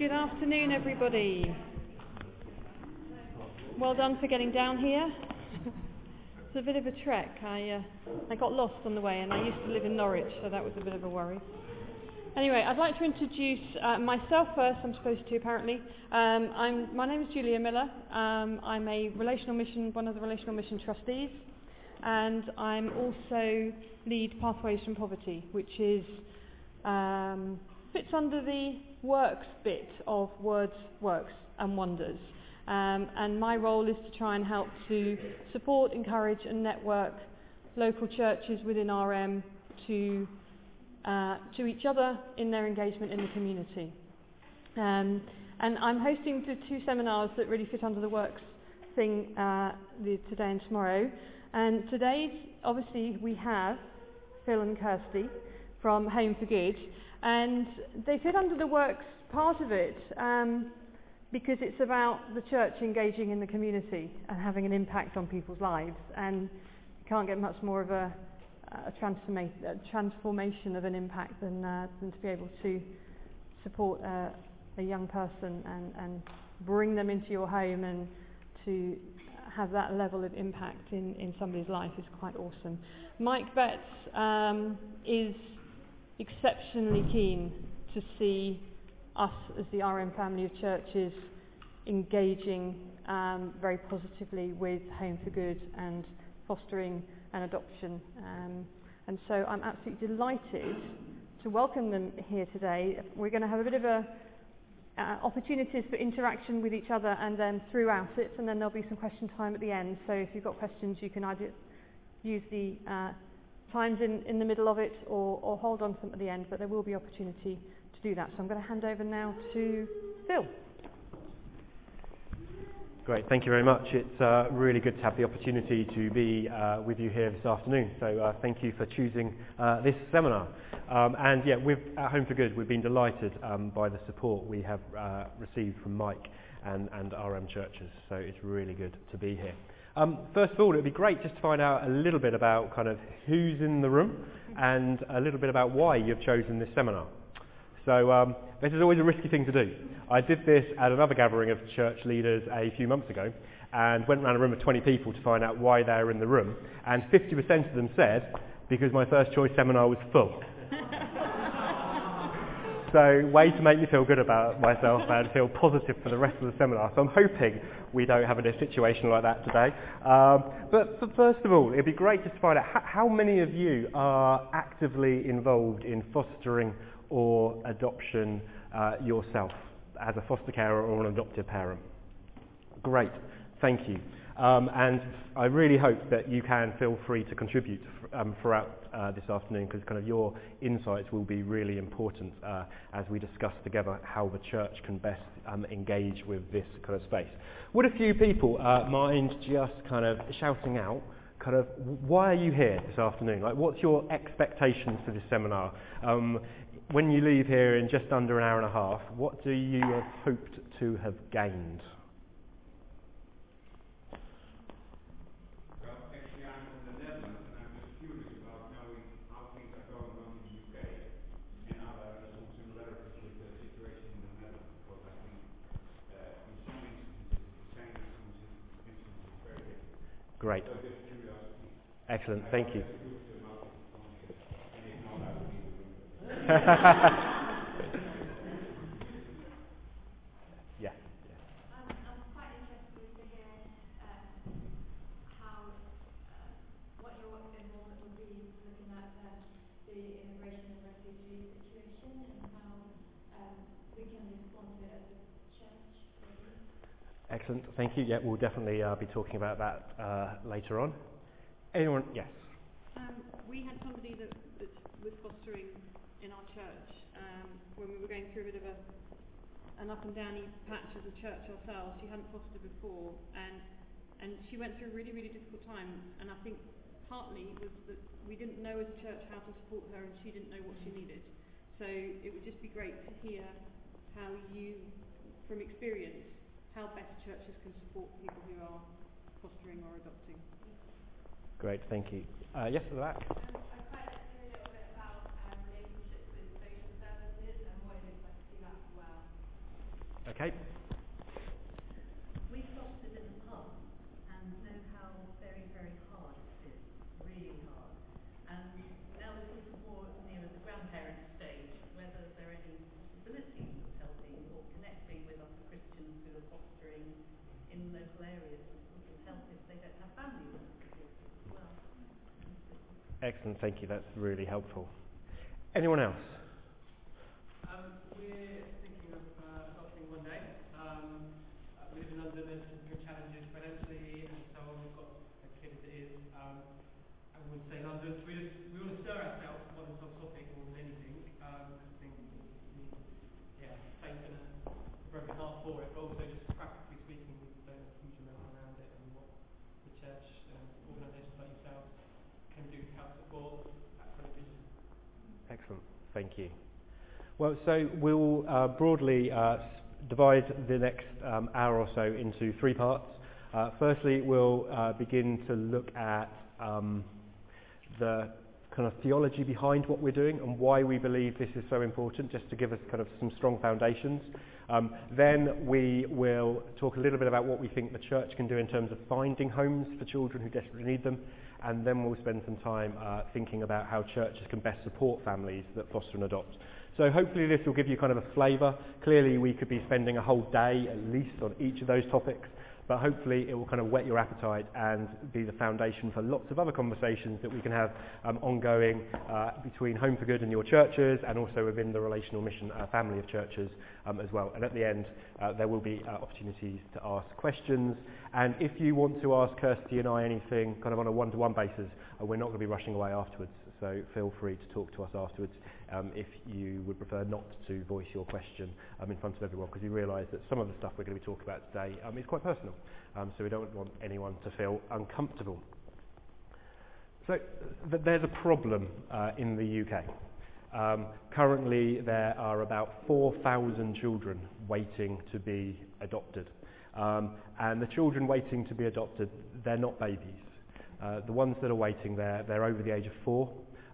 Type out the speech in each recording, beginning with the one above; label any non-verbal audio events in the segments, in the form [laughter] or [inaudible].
Good afternoon, everybody. Well done for getting down here. [laughs] it's a bit of a trek. I, uh, I got lost on the way, and I used to live in Norwich, so that was a bit of a worry. Anyway, I'd like to introduce uh, myself first. I'm supposed to, apparently. Um, I'm, my name is Julia Miller. Um, I'm a relational mission, one of the relational mission trustees, and I'm also lead Pathways from Poverty, which is um, fits under the works bit of words, works, and wonders. Um, and my role is to try and help to support, encourage, and network local churches within RM to uh, to each other in their engagement in the community. Um, and I'm hosting the two seminars that really fit under the works thing uh, the, today and tomorrow. And today, obviously, we have Phil and Kirsty from Home for Good, and they fit under the works part of it um, because it's about the church engaging in the community and having an impact on people's lives. And you can't get much more of a, a, transforma- a transformation of an impact than, uh, than to be able to support uh, a young person and, and bring them into your home and to have that level of impact in, in somebody's life is quite awesome. Mike Betts um, is exceptionally keen to see us as the RM family of churches engaging um, very positively with Home for Good and fostering an adoption. Um, and so I'm absolutely delighted to welcome them here today. We're going to have a bit of a uh, opportunities for interaction with each other and then throughout it, and then there'll be some question time at the end. So if you've got questions, you can either use the uh, times in, in the middle of it or, or hold on them at the end, but there will be opportunity to do that. So I'm going to hand over now to Phil. Great, thank you very much. It's uh, really good to have the opportunity to be uh, with you here this afternoon. So uh, thank you for choosing uh, this seminar. Um, and yeah, we've, at Home for Good, we've been delighted um, by the support we have uh, received from Mike and, and RM churches. So it's really good to be here. Um, first of all, it would be great just to find out a little bit about kind of who's in the room and a little bit about why you've chosen this seminar. So um, this is always a risky thing to do. I did this at another gathering of church leaders a few months ago and went around a room of 20 people to find out why they were in the room. And 50% of them said, because my first choice seminar was full. [laughs] so way to make me feel good about myself and feel positive for the rest of the seminar. So I'm hoping we don't have a situation like that today. Um, but, but, first of all, it'd be great just to find out how, how many of you are actively involved in fostering or adoption uh, yourself as a foster carer or an adoptive parent. Great, thank you. Um, and I really hope that you can feel free to contribute um, throughout uh, this afternoon because kind of your insights will be really important uh, as we discuss together how the church can best um, engage with this kind of space. Would a few people uh, mind just kind of shouting out kind of why are you here this afternoon? Like, what's your expectations for this seminar? Um, when you leave here in just under an hour and a half, what do you have hoped to have gained? Great. Excellent. Thank you. [laughs] yeah. Excellent. Thank you. Yeah, we'll definitely uh, be talking about that uh, later on. Anyone? Yes. Um, we had somebody that, that was fostering in our church um, when we were going through a bit of a, an up and downy patch as a church ourselves. She hadn't fostered before, and and she went through a really really difficult time. And I think partly was that we didn't know as a church how to support her, and she didn't know what she needed. So it would just be great to hear how you, from experience, how best churches can support people who are fostering or adopting. Great, thank you. Uh, yes, to the back. Kate? We fostered in the past and know how very, very hard it is, really hard. And now we're sort of more near the grandparent stage, whether there are any possibilities of helping or connecting with other Christians who are fostering in local areas to sort of help if they don't have family members as well. Excellent, thank you. That's really helpful. Anyone else? Um, we're thinking of uh, adopting one day. Um, uh, we live in London, there's some good challenges financially and so on. We've got a kid as it is. Um, and we want to stay in London, so we just we want to stir ourselves more than some topic more than anything. Um, I think we need, yeah, faith and a broken heart for it, but also just practically speaking, we don't have a huge amount around it and what the church and organisations like yourselves can do to help support that kind of vision. Excellent, thank you. Well, so we'll uh, broadly uh, divide the next um, hour or so into three parts. Uh, firstly, we'll uh, begin to look at um, the kind of theology behind what we're doing and why we believe this is so important, just to give us kind of some strong foundations. Um, then we will talk a little bit about what we think the church can do in terms of finding homes for children who desperately need them, and then we'll spend some time uh, thinking about how churches can best support families that foster and adopt. So hopefully this will give you kind of a flavour. Clearly we could be spending a whole day at least on each of those topics, but hopefully it will kind of whet your appetite and be the foundation for lots of other conversations that we can have um, ongoing uh, between Home for Good and your churches and also within the relational mission uh, family of churches um, as well. And at the end uh, there will be uh, opportunities to ask questions and if you want to ask Kirsty and I anything kind of on a one-to-one basis, uh, we're not going to be rushing away afterwards. So feel free to talk to us afterwards um, if you would prefer not to voice your question um, in front of everyone because we realise that some of the stuff we're going to be talking about today um, is quite personal. Um, so we don't want anyone to feel uncomfortable. So th- there's a problem uh, in the UK. Um, currently there are about 4,000 children waiting to be adopted. Um, and the children waiting to be adopted, they're not babies. Uh, the ones that are waiting, they're, they're over the age of four.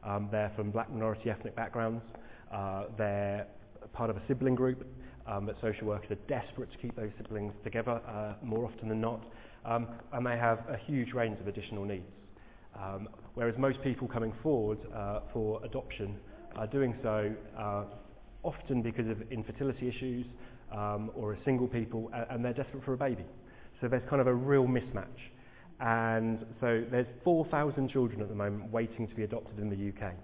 Um, they're from black minority ethnic backgrounds. Uh, they're part of a sibling group, um, but social workers are desperate to keep those siblings together uh, more often than not. Um, and they have a huge range of additional needs. Um, whereas most people coming forward uh, for adoption are doing so uh, often because of infertility issues um, or are single people and they're desperate for a baby. So there's kind of a real mismatch. And so there's 4,000 children at the moment waiting to be adopted in the UK.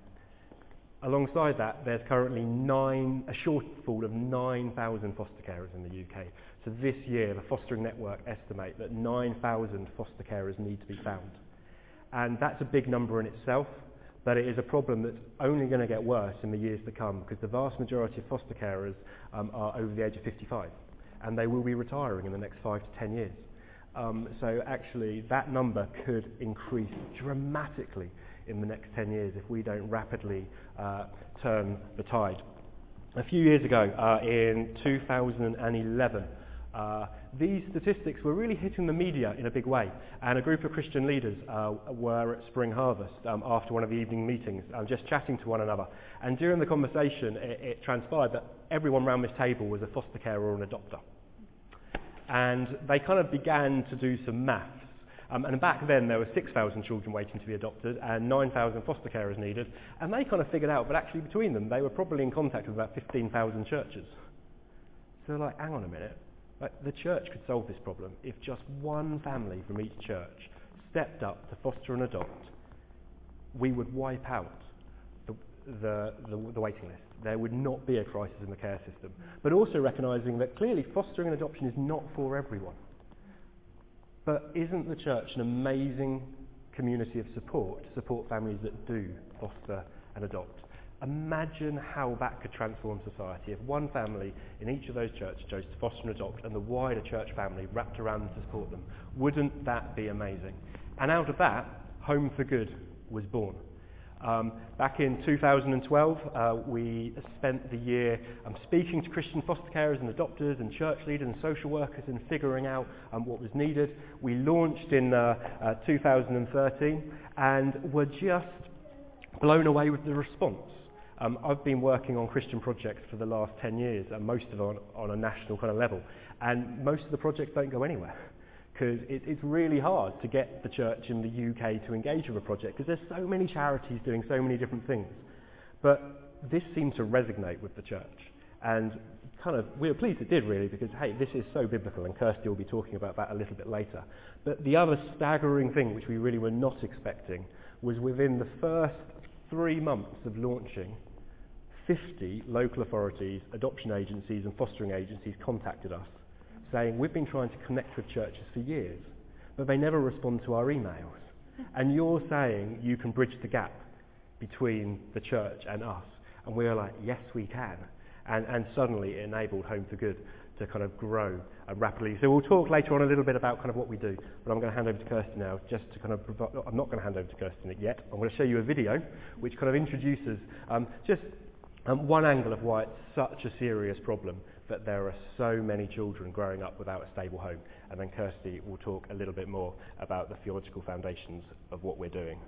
Alongside that, there's currently nine, a shortfall of 9,000 foster carers in the UK. So this year, the Fostering Network estimate that 9,000 foster carers need to be found. And that's a big number in itself, but it is a problem that's only going to get worse in the years to come because the vast majority of foster carers um, are over the age of 55 and they will be retiring in the next five to ten years. Um, so actually that number could increase dramatically in the next 10 years if we don't rapidly uh, turn the tide. A few years ago, uh, in 2011, uh, these statistics were really hitting the media in a big way, and a group of Christian leaders uh, were at Spring Harvest um, after one of the evening meetings, um, just chatting to one another. And during the conversation, it, it transpired that everyone around this table was a foster carer or an adopter. And they kind of began to do some maths. Um, and back then there were 6,000 children waiting to be adopted and 9,000 foster carers needed. And they kind of figured out, but actually between them, they were probably in contact with about 15,000 churches. So they're like, hang on a minute. Like, the church could solve this problem if just one family from each church stepped up to foster and adopt. We would wipe out the, the, the, the waiting list. There would not be a crisis in the care system. But also recognising that clearly fostering and adoption is not for everyone. But isn't the church an amazing community of support to support families that do foster and adopt? Imagine how that could transform society if one family in each of those churches chose to foster and adopt and the wider church family wrapped around them to support them. Wouldn't that be amazing? And out of that, Home for Good was born. Um, back in 2012, uh, we spent the year um, speaking to Christian foster carers and adopters and church leaders and social workers and figuring out um, what was needed. We launched in uh, uh, 2013 and were just blown away with the response. Um, I've been working on Christian projects for the last 10 years, and most of them on, on a national kind of level. And most of the projects don't go anywhere because it, it's really hard to get the church in the UK to engage with a project because there's so many charities doing so many different things. But this seemed to resonate with the church. And kind of, we were pleased it did really because, hey, this is so biblical and Kirsty will be talking about that a little bit later. But the other staggering thing which we really were not expecting was within the first three months of launching, 50 local authorities, adoption agencies and fostering agencies contacted us saying, we've been trying to connect with churches for years, but they never respond to our emails. And you're saying you can bridge the gap between the church and us. And we were like, yes, we can. And, and suddenly it enabled Home for Good to kind of grow rapidly. So we'll talk later on a little bit about kind of what we do, but I'm going to hand over to Kirsty now just to kind of provide, I'm not going to hand over to Kirsty yet. I'm going to show you a video which kind of introduces um, just um, one angle of why it's such a serious problem that there are so many children growing up without a stable home. And then Kirsty will talk a little bit more about the theological foundations of what we're doing.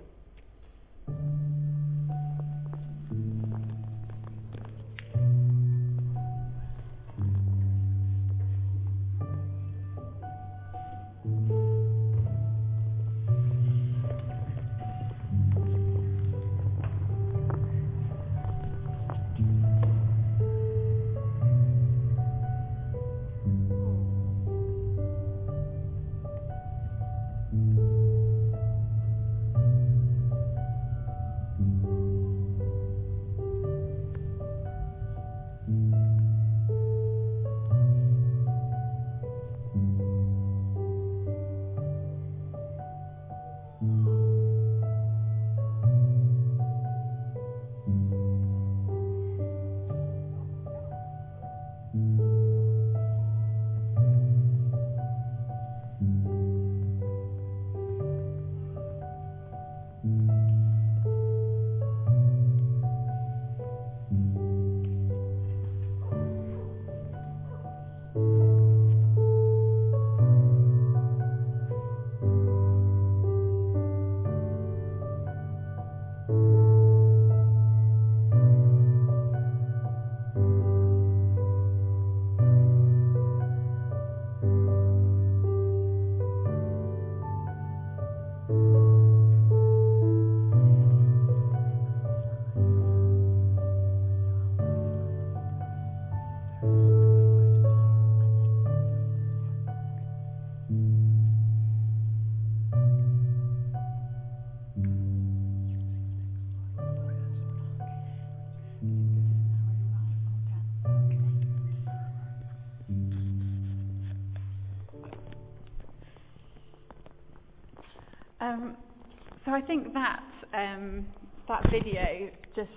I think that um, that video just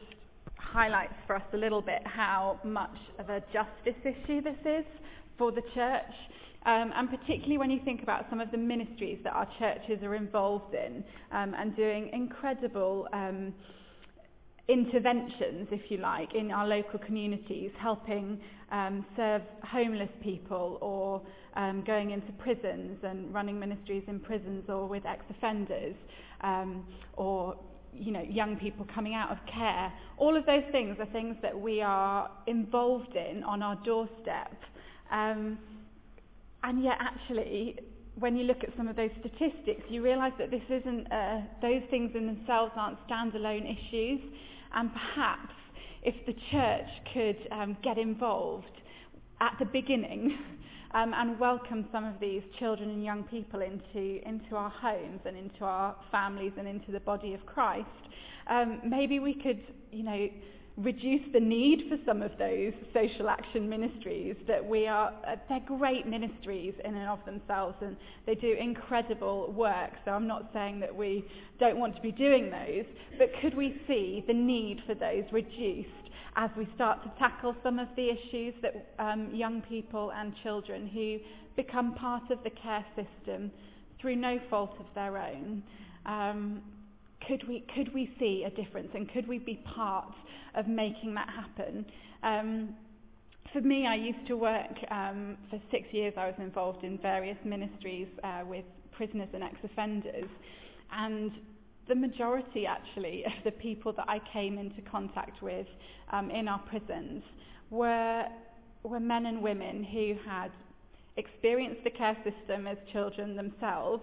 highlights for us a little bit how much of a justice issue this is for the church. Um, and particularly when you think about some of the ministries that our churches are involved in um, and doing incredible um, interventions, if you like, in our local communities, helping um, serve homeless people or um, going into prisons and running ministries in prisons or with ex-offenders um, or you know, young people coming out of care. All of those things are things that we are involved in on our doorstep. Um, and yet actually, when you look at some of those statistics, you realise that this isn't, uh, those things in themselves aren't standalone issues. And perhaps if the church could um, get involved at the beginning [laughs] um, and welcome some of these children and young people into, into our homes and into our families and into the body of Christ, um, maybe we could, you know, reduce the need for some of those social action ministries that we are uh, they're great ministries in and of themselves and they do incredible work. So I'm not saying that we don't want to be doing those but could we see the need for those reduced as we start to tackle some of the issues that um, young people and children who become part of the care system through no fault of their own? Um, could we could we see a difference and could we be part of making that happen. Um, for me, I used to work um, for six years. I was involved in various ministries uh, with prisoners and ex-offenders, and the majority actually [laughs] of the people that I came into contact with um, in our prisons were, were men and women who had experienced the care system as children themselves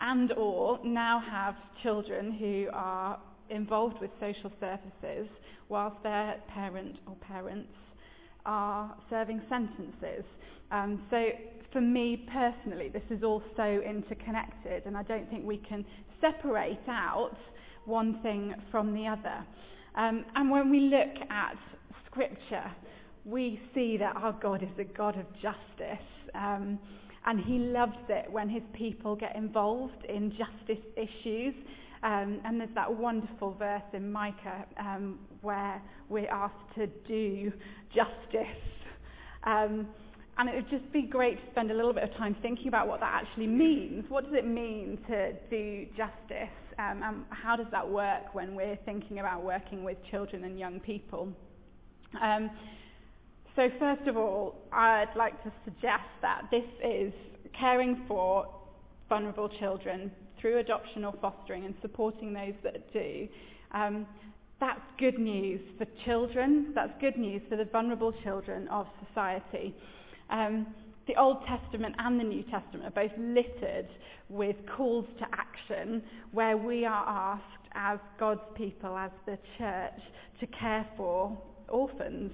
and or now have children who are involved with social services whilst their parent or parents are serving sentences. Um, so for me personally, this is all so interconnected and I don't think we can separate out one thing from the other. Um, and when we look at Scripture, we see that our God is a God of justice. Um, and he loves it when his people get involved in justice issues. Um, and there's that wonderful verse in Micah um, where we're asked to do justice. Um, and it would just be great to spend a little bit of time thinking about what that actually means. What does it mean to do justice? Um, and how does that work when we're thinking about working with children and young people? Um, so first of all, I'd like to suggest that this is caring for vulnerable children through adoption or fostering and supporting those that do. Um, that's good news for children. That's good news for the vulnerable children of society. Um, the Old Testament and the New Testament are both littered with calls to action where we are asked as God's people, as the church, to care for orphans.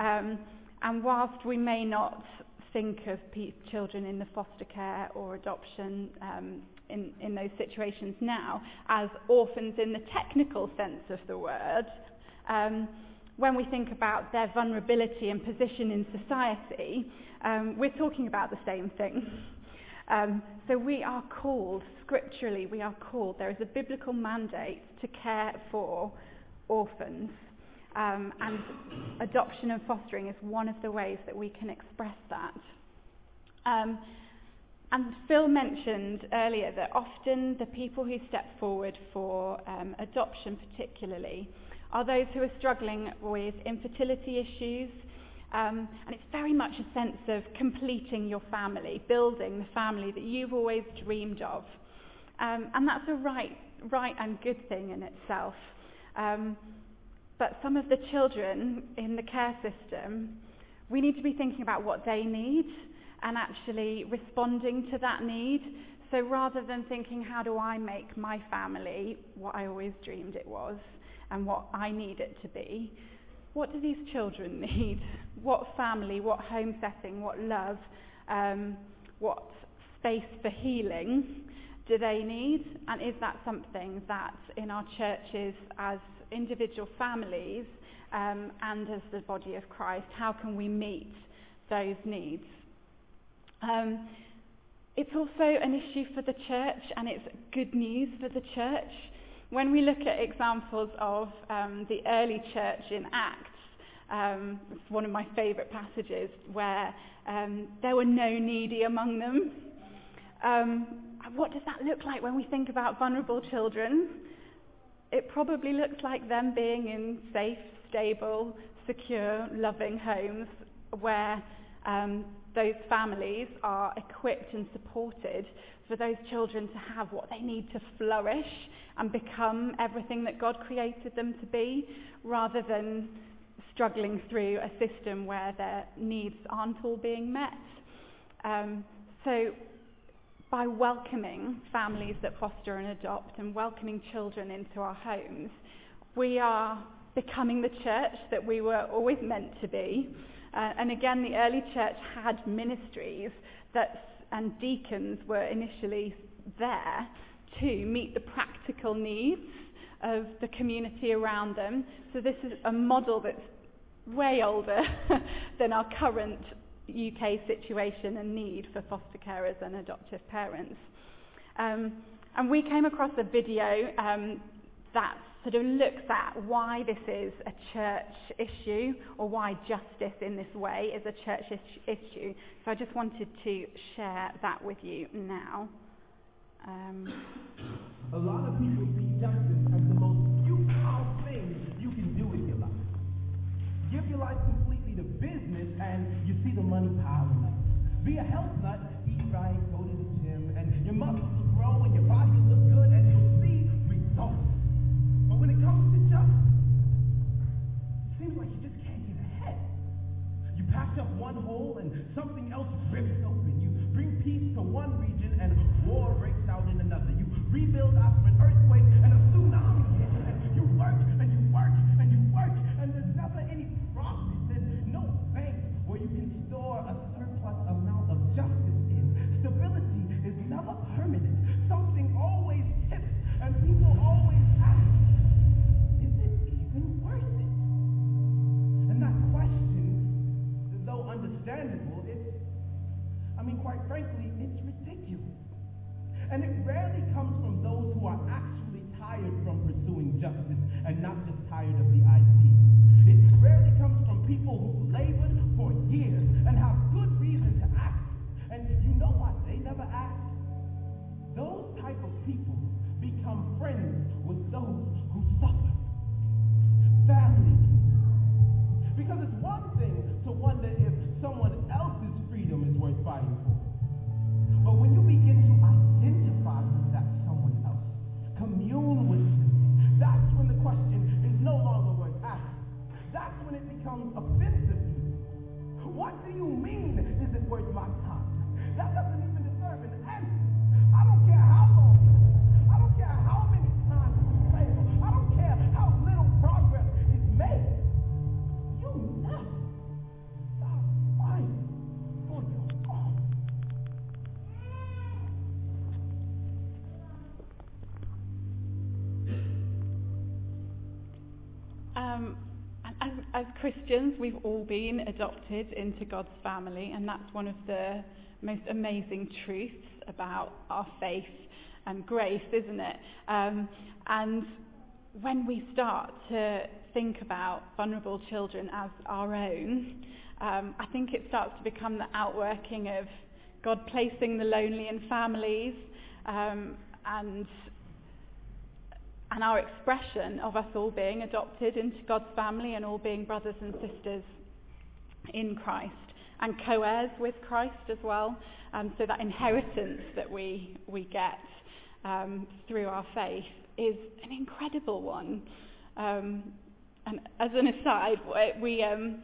Um, and whilst we may not think of pe- children in the foster care or adoption um, in, in those situations now as orphans in the technical sense of the word, um, when we think about their vulnerability and position in society, um, we're talking about the same thing. Um, so we are called, scripturally, we are called, there is a biblical mandate to care for orphans. Um, and adoption and fostering is one of the ways that we can express that. Um, and Phil mentioned earlier that often the people who step forward for um, adoption particularly are those who are struggling with infertility issues. Um, and it's very much a sense of completing your family, building the family that you've always dreamed of. Um, and that's a right, right and good thing in itself. Um, but some of the children in the care system, we need to be thinking about what they need and actually responding to that need. So rather than thinking, how do I make my family what I always dreamed it was, and what I need it to be. What do these children [laughs] need? What family, what home setting, what love, um, what space for healing do they need? And is that something that in our churches as individual families um, and as the body of Christ, how can we meet those needs? Um, it's also an issue for the church and it's good news for the church when we look at examples of um, the early church in Acts, um, it's one of my favourite passages where um, there were no needy among them. Um, what does that look like when we think about vulnerable children? It probably looks like them being in safe, stable, secure, loving homes where um, those families are equipped and supported for those children to have what they need to flourish and become everything that God created them to be, rather than struggling through a system where their needs aren't all being met. Um, so by welcoming families that foster and adopt and welcoming children into our homes, we are becoming the church that we were always meant to be. Uh, and again, the early church had ministries that, and deacons were initially there to meet the practical needs of the community around them. So this is a model that's way older [laughs] than our current UK situation and need for foster carers and adoptive parents. Um, and we came across a video um, that sort of looks at why this is a church issue or why justice in this way is a church issue. So I just wanted to share that with you now. Um, a lot of people see justice as the most futile thing you can do in your life. Give your life to business and you see the money piling up. Be a health nut, eat right, go to the gym, and your muscles will grow and your body will look good, and you'll see results. But when it comes to justice, it seems like you just can't get ahead. You patch up one hole and something else rips open. You bring peace to one region and war breaks out in another. You rebuild after an earthquake and a I mean, quite frankly, it's ridiculous. And it rarely comes from those who are actually tired from pursuing justice and not just tired of the idea. It rarely comes from people who've labored for years and have good reason to act. And you know why they never act? Those type of people become friends with those who suffer. Family. Because it's one thing to wonder if someone fighting for. Christians, we've all been adopted into God's family, and that's one of the most amazing truths about our faith and grace, isn't it? Um, and when we start to think about vulnerable children as our own, um, I think it starts to become the outworking of God placing the lonely in families um, and and our expression of us all being adopted into God's family and all being brothers and sisters in Christ and co-heirs with Christ as well. Um, so that inheritance that we we get um, through our faith is an incredible one. Um, and as an aside, we um,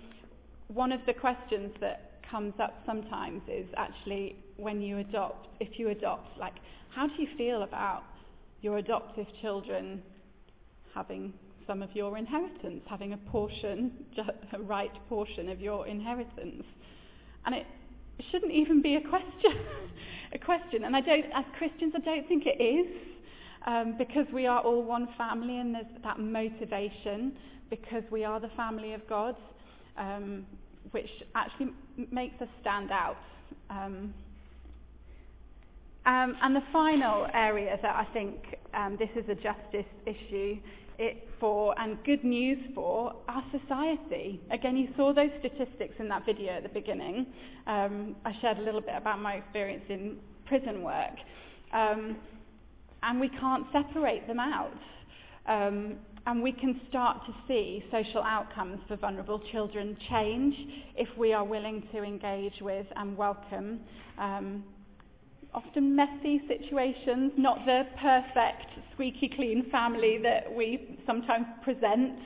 one of the questions that comes up sometimes is actually when you adopt, if you adopt, like how do you feel about your adoptive children having some of your inheritance, having a portion, [laughs] a right portion of your inheritance. And it shouldn't even be a question, [laughs] a question. And I don't, as Christians, I don't think it is, um, because we are all one family, and there's that motivation because we are the family of God, um, which actually makes us stand out. Um, um, and the final area that I think um, this is a justice issue for and good news for our society. Again, you saw those statistics in that video at the beginning. Um, I shared a little bit about my experience in prison work. Um, and we can't separate them out. Um, and we can start to see social outcomes for vulnerable children change if we are willing to engage with and welcome um, often messy situations, not the perfect, squeaky clean family that we sometimes present.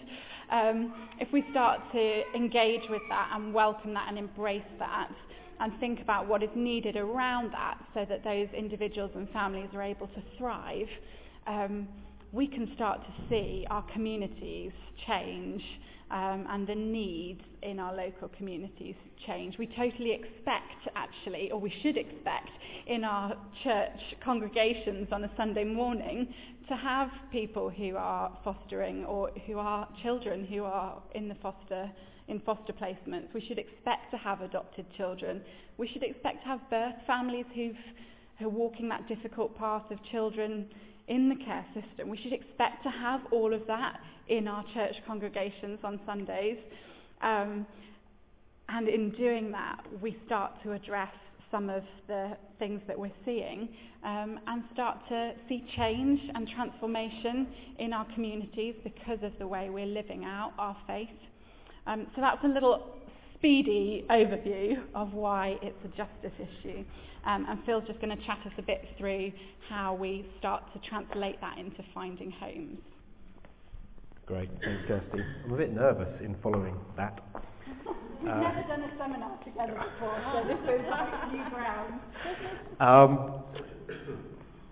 Um, if we start to engage with that and welcome that and embrace that and think about what is needed around that so that those individuals and families are able to thrive, um, we can start to see our communities change um, and the needs in our local communities change. We totally expect, actually, or we should expect, in our church congregations on a Sunday morning to have people who are fostering or who are children who are in the foster in foster placements. We should expect to have adopted children. We should expect to have birth families who've, who are walking that difficult path of children in the care system. We should expect to have all of that in our church congregations on Sundays. Um, and in doing that, we start to address some of the things that we're seeing um, and start to see change and transformation in our communities because of the way we're living out our faith. Um, so that's a little speedy overview of why it's a justice issue. Um, and Phil's just going to chat us a bit through how we start to translate that into finding homes. Great, thanks Kirsty. I'm a bit nervous in following that. [laughs] We've never done a seminar together before, so this is like new ground. [laughs] Um,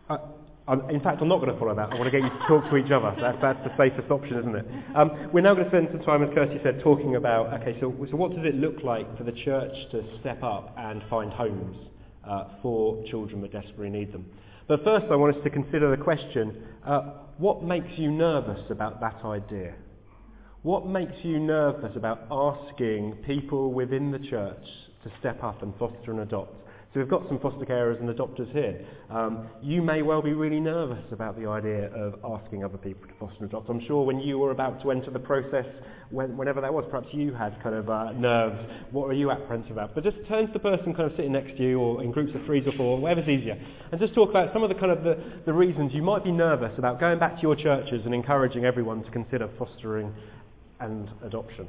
I, I'm, in fact, I'm not going to follow that. I want to get you to talk to each other. That's, that's the safest option, isn't it? Um, we're now going to spend some time, as Kirsty said, talking about, okay, so, so what does it look like for the church to step up and find homes uh, for children that desperately need them? But first, I want us to consider the question, uh, what makes you nervous about that idea? What makes you nervous about asking people within the church to step up and foster and adopt? So we've got some foster carers and adopters here. Um, you may well be really nervous about the idea of asking other people to foster and adopt. I'm sure when you were about to enter the process, when, whenever that was, perhaps you had kind of uh, nerves. What were you apprehensive about? But just turn to the person kind of sitting next to you or in groups of threes or four, whatever's easier, and just talk about some of the kind of the, the reasons you might be nervous about going back to your churches and encouraging everyone to consider fostering and adoption.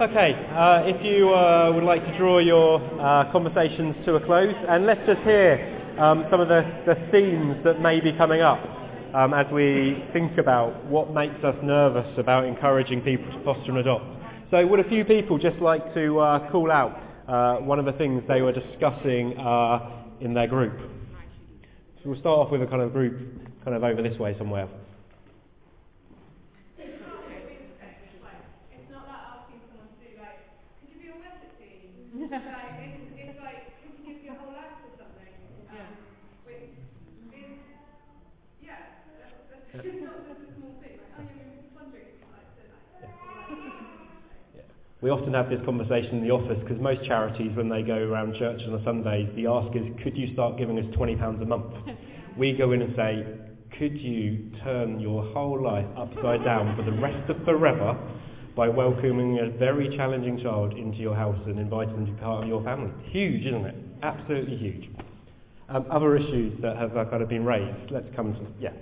Okay, uh, if you uh, would like to draw your uh, conversations to a close, and let's just hear um, some of the, the themes that may be coming up um, as we think about what makes us nervous about encouraging people to foster and adopt. So would a few people just like to uh, call out uh, one of the things they were discussing uh, in their group? So we'll start off with a kind of group kind of over this way somewhere. It's not like asking someone to do like, could you be on recipe? like, it's, it's like, could you give your whole life to something? Um, which is, yeah, that's, that's it's not just a small thing. Like, you're wondering, like, so like, We often have this conversation in the office because most charities, when they go around church on a Sunday, the ask is, could you start giving us £20 a month? [laughs] We go in and say, could you turn your whole life upside down for the rest of forever by welcoming a very challenging child into your house and inviting them to be part of your family? Huge, isn't it? Absolutely huge. Um, other issues that have uh, kind of been raised. Let's come to yeah.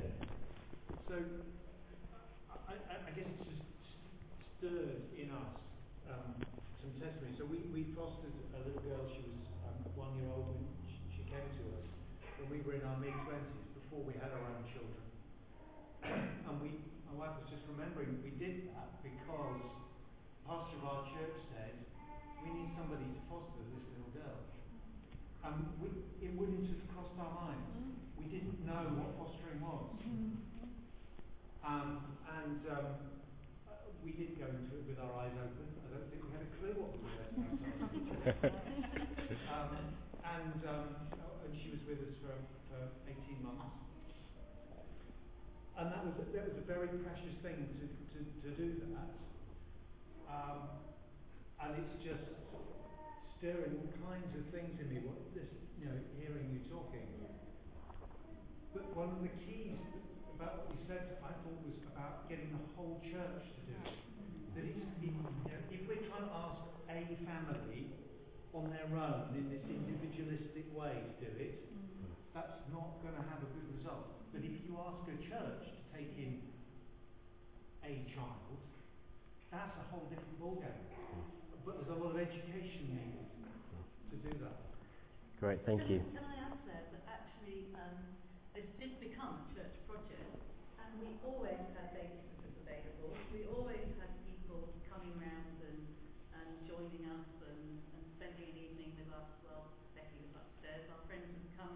And we, it wouldn't have crossed our minds. We didn't know what fostering was. Um, and um, uh, we did go into it with our eyes open. I don't think we had a clue what we were letting ourselves [laughs] into. um, and, um, and she was with us for, for 18 months. And that was, a, that was a very precious thing to, to, to do that. Um, and it's just stirring all kinds of things in me. What this, you know, hearing you talking. But one of the keys about what you said, I thought, was about getting the whole church to do it. That if, you know, if we're trying to ask a family on their own in this individualistic way to do it, that's not going to have a good result. But if you ask a church to take in a child, that's a whole different ballgame. But there's a lot of education needed to do that. Great, thank you. Can I add there that actually um, this did become a church project and we always had babysitters available. We always had people coming round and, and joining us and, and spending an evening with us while Becky was upstairs. Our friends would come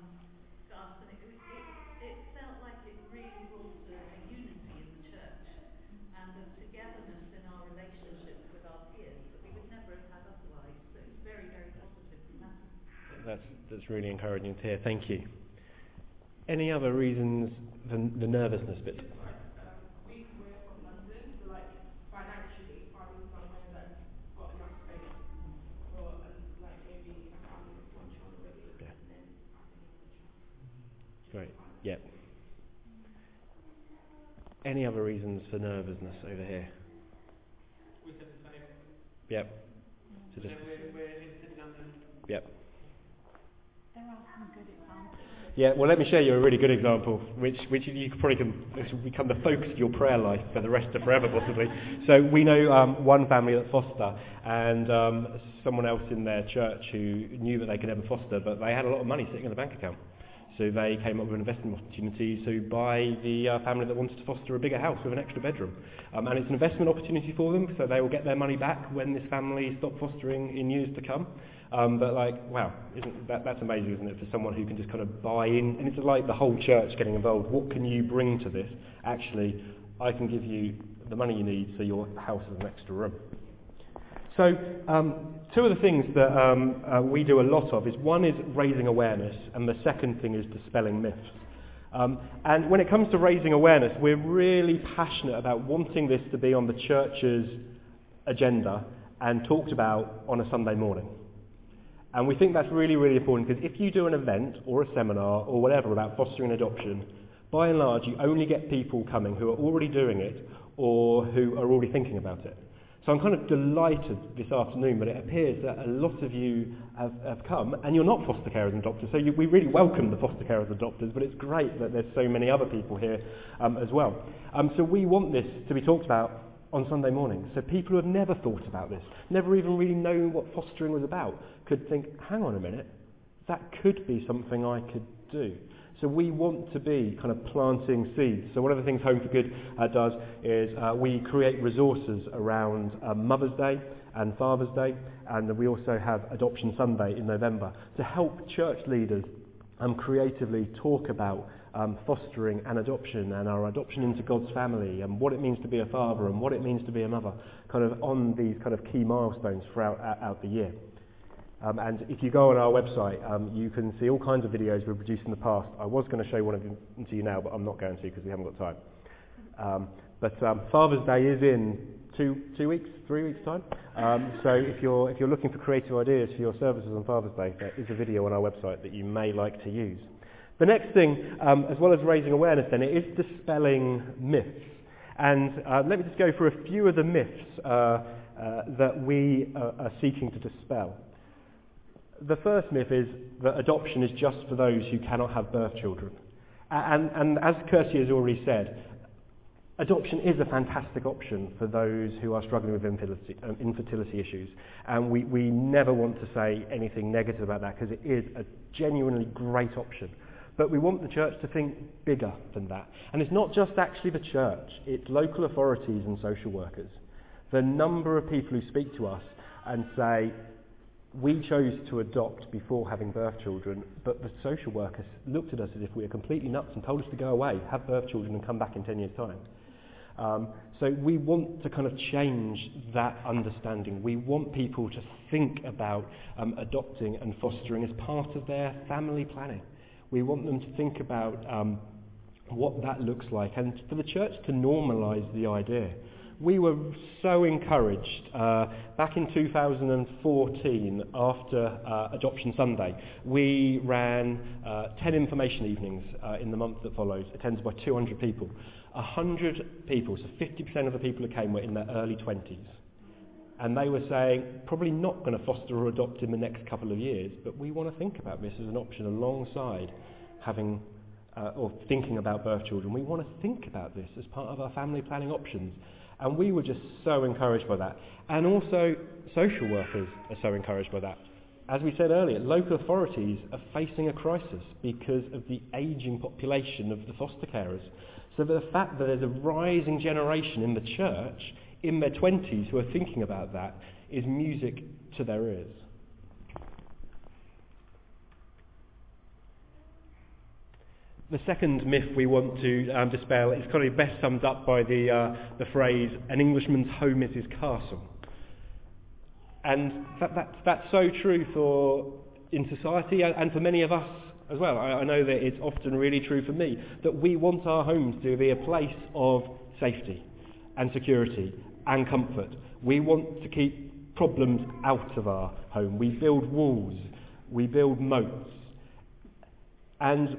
to us and it, was- it, it felt like it really brought a, a unity in the church and a togetherness in our relationships with our peers that we would never have had otherwise. So it's very, very positive from that. That's, that's really encouraging to hear. Thank you. Any other reasons for the nervousness bit? Um, we were from London, so like financially finding somewhere that's got enough space for um, like maybe a family with one child already Yeah. and then Great. Yep. Any other reasons for nervousness over here? We said the same. Yep. So just, we're, we're in City London. yep. There are some good examples. Yeah, well, let me show you a really good example, which, which you probably can, become the focus of your prayer life for the rest of forever, possibly. So we know um, one family at Foster, and um, someone else in their church who knew that they could never foster, but they had a lot of money sitting in the bank account. So they came up with an investment opportunity to buy the uh, family that wanted to foster a bigger house with an extra bedroom. Um, and it's an investment opportunity for them, so they will get their money back when this family stop fostering in years to come. Um, but like, wow, isn't that, that's amazing, isn't it, for someone who can just kind of buy in, and it's like the whole church getting involved. What can you bring to this? Actually, I can give you the money you need so your house has an extra room. So, um, two of the things that um, uh, we do a lot of is one is raising awareness, and the second thing is dispelling myths. Um, and when it comes to raising awareness, we're really passionate about wanting this to be on the church's agenda and talked about on a Sunday morning. And we think that's really, really important because if you do an event or a seminar or whatever about fostering adoption, by and large you only get people coming who are already doing it or who are already thinking about it. So I'm kind of delighted this afternoon, but it appears that a lot of you have, have come, and you're not foster carers and adopters, so you, we really welcome the foster carers and adopters, but it's great that there's so many other people here um, as well. Um, so we want this to be talked about on Sunday morning, so people who have never thought about this, never even really known what fostering was about, could think, hang on a minute, that could be something I could do. So we want to be kind of planting seeds. So one of the things Home for Good uh, does is uh, we create resources around uh, Mother's Day and Father's Day, and we also have Adoption Sunday in November to help church leaders um, creatively talk about um, fostering and adoption and our adoption into God's family and what it means to be a father and what it means to be a mother, kind of on these kind of key milestones throughout out, the year. Um, and if you go on our website, um, you can see all kinds of videos we've produced in the past. I was going to show one of them to you now, but I'm not going to because we haven't got time. Um, but um, Father's Day is in two, two weeks, three weeks' time. Um, so if you're, if you're looking for creative ideas for your services on Father's Day, there is a video on our website that you may like to use. The next thing, um, as well as raising awareness then, it is dispelling myths. And uh, let me just go through a few of the myths uh, uh, that we uh, are seeking to dispel. The first myth is that adoption is just for those who cannot have birth children. And, and as Kirsty has already said, adoption is a fantastic option for those who are struggling with infertility, um, infertility issues. And we, we never want to say anything negative about that because it is a genuinely great option. But we want the church to think bigger than that. And it's not just actually the church, it's local authorities and social workers. The number of people who speak to us and say, we chose to adopt before having birth children, but the social workers looked at us as if we were completely nuts and told us to go away, have birth children, and come back in 10 years' time. Um, so we want to kind of change that understanding. We want people to think about um, adopting and fostering as part of their family planning. We want them to think about um, what that looks like and for the church to normalise the idea we were so encouraged uh, back in 2014 after uh, Adoption Sunday. We ran uh, 10 information evenings uh, in the month that followed, attended by 200 people. 100 people, so 50% of the people who came were in their early 20s. And they were saying, probably not going to foster or adopt in the next couple of years, but we want to think about this as an option alongside having uh, or thinking about birth children. We want to think about this as part of our family planning options. And we were just so encouraged by that. And also, social workers are so encouraged by that. As we said earlier, local authorities are facing a crisis because of the ageing population of the foster carers. So the fact that there's a rising generation in the church in their 20s who are thinking about that is music to their ears. The second myth we want to um, dispel is of best summed up by the, uh, the phrase, an Englishman's home is his castle. And that, that, that's so true for in society and for many of us as well. I, I know that it's often really true for me that we want our homes to be a place of safety and security and comfort. We want to keep problems out of our home. We build walls, we build moats. And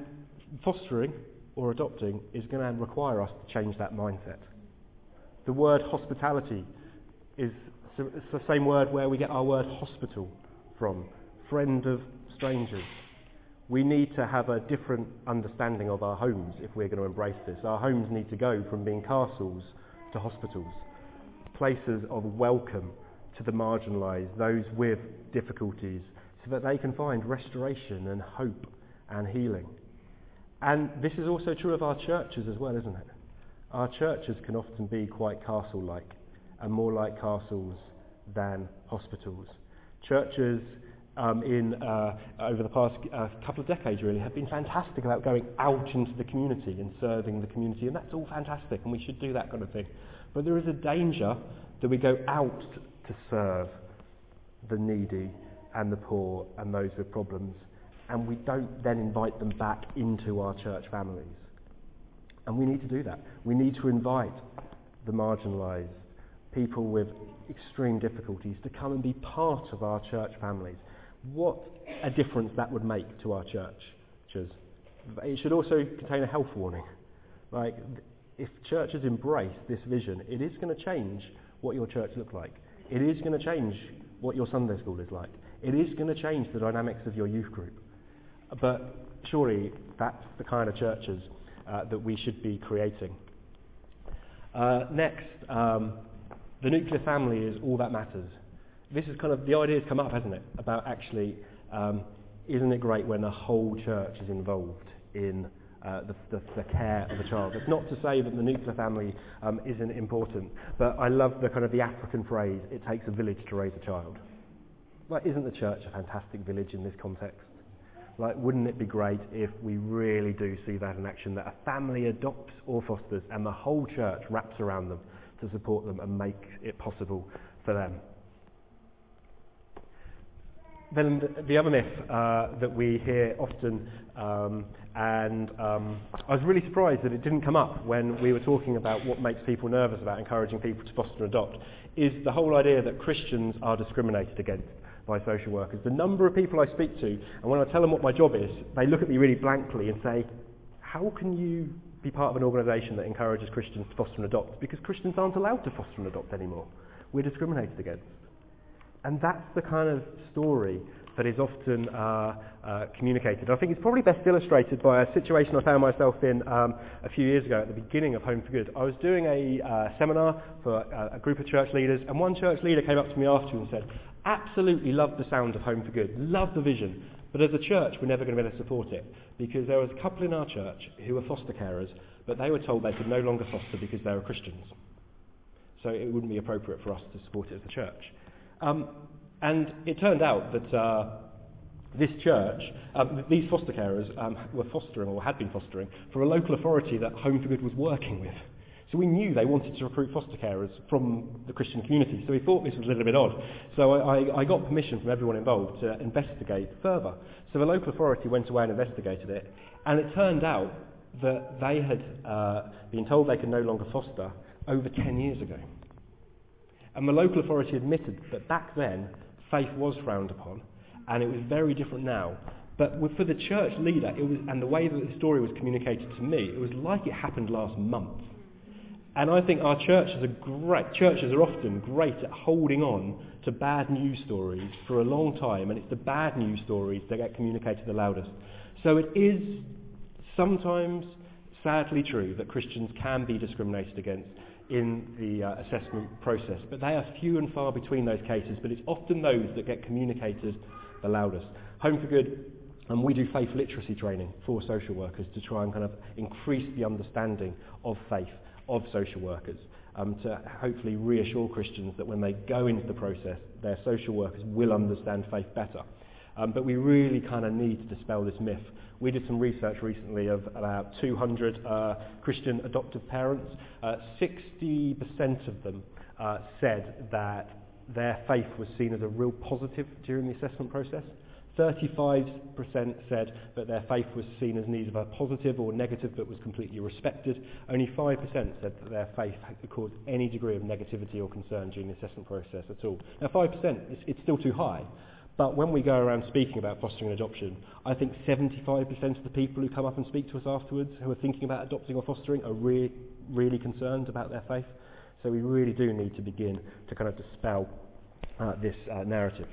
fostering or adopting is going to require us to change that mindset. The word hospitality is the same word where we get our word hospital from, friend of strangers. We need to have a different understanding of our homes if we're going to embrace this. Our homes need to go from being castles to hospitals, places of welcome to the marginalised, those with difficulties, so that they can find restoration and hope and healing. And this is also true of our churches as well, isn't it? Our churches can often be quite castle-like and more like castles than hospitals. Churches um, in uh, over the past uh, couple of decades really have been fantastic about going out into the community and serving the community, and that's all fantastic, and we should do that kind of thing. But there is a danger that we go out to serve the needy and the poor and those with problems and we don't then invite them back into our church families. And we need to do that. We need to invite the marginalised, people with extreme difficulties, to come and be part of our church families. What a difference that would make to our churches. It should also contain a health warning. Like, if churches embrace this vision, it is going to change what your church looks like. It is going to change what your Sunday school is like. It is going to change the dynamics of your youth group. But surely that's the kind of churches uh, that we should be creating. Uh, next, um, the nuclear family is all that matters. This is kind of, the idea has come up, hasn't it, about actually, um, isn't it great when the whole church is involved in uh, the, the, the, care of a child. It's not to say that the nuclear family um, isn't important, but I love the kind of the African phrase, it takes a village to raise a child. Well, isn't the church a fantastic village in this context? Like, wouldn't it be great if we really do see that in action, that a family adopts or fosters and the whole church wraps around them to support them and make it possible for them? Then the other myth uh, that we hear often, um, and um, I was really surprised that it didn't come up when we were talking about what makes people nervous about encouraging people to foster and adopt, is the whole idea that Christians are discriminated against by social workers. The number of people I speak to, and when I tell them what my job is, they look at me really blankly and say, how can you be part of an organisation that encourages Christians to foster and adopt? Because Christians aren't allowed to foster and adopt anymore. We're discriminated against. And that's the kind of story that is often uh, uh, communicated. I think it's probably best illustrated by a situation I found myself in um, a few years ago at the beginning of Home for Good. I was doing a uh, seminar for a, a group of church leaders, and one church leader came up to me afterwards and said, absolutely love the sound of Home for Good, love the vision, but as a church we're never going to be able to support it because there was a couple in our church who were foster carers, but they were told they could no longer foster because they were Christians. So it wouldn't be appropriate for us to support it as a church. Um, and it turned out that uh, this church, um, these foster carers um, were fostering or had been fostering for a local authority that Home for Good was working with. So we knew they wanted to recruit foster carers from the Christian community. So we thought this was a little bit odd. So I, I, got permission from everyone involved to investigate further. So the local authority went away and investigated it. And it turned out that they had uh, been told they could no longer foster over 10 years ago. And the local authority admitted that back then faith was frowned upon and it was very different now. But for the church leader, it was, and the way that the story was communicated to me, it was like it happened last month. And I think our churches are great. Churches are often great at holding on to bad news stories for a long time, and it's the bad news stories that get communicated the loudest. So it is sometimes sadly true that Christians can be discriminated against in the uh, assessment process, but they are few and far between those cases, but it's often those that get communicated the loudest. Home for Good, and we do faith literacy training for social workers to try and kind of increase the understanding of faith of social workers. Um, to hopefully reassure Christians that when they go into the process, their social workers will understand faith better. Um, but we really kind of need to dispel this myth. We did some research recently of about 200 uh, Christian adoptive parents. Uh, 60% of them uh, said that their faith was seen as a real positive during the assessment process. 35% said that their faith was seen as neither positive or negative but was completely respected. Only 5% said that their faith caused any degree of negativity or concern during the assessment process at all. Now 5%, it's, it's still too high. But when we go around speaking about fostering and adoption, I think 75% of the people who come up and speak to us afterwards who are thinking about adopting or fostering are re- really concerned about their faith. So we really do need to begin to kind of dispel uh, this uh, narrative.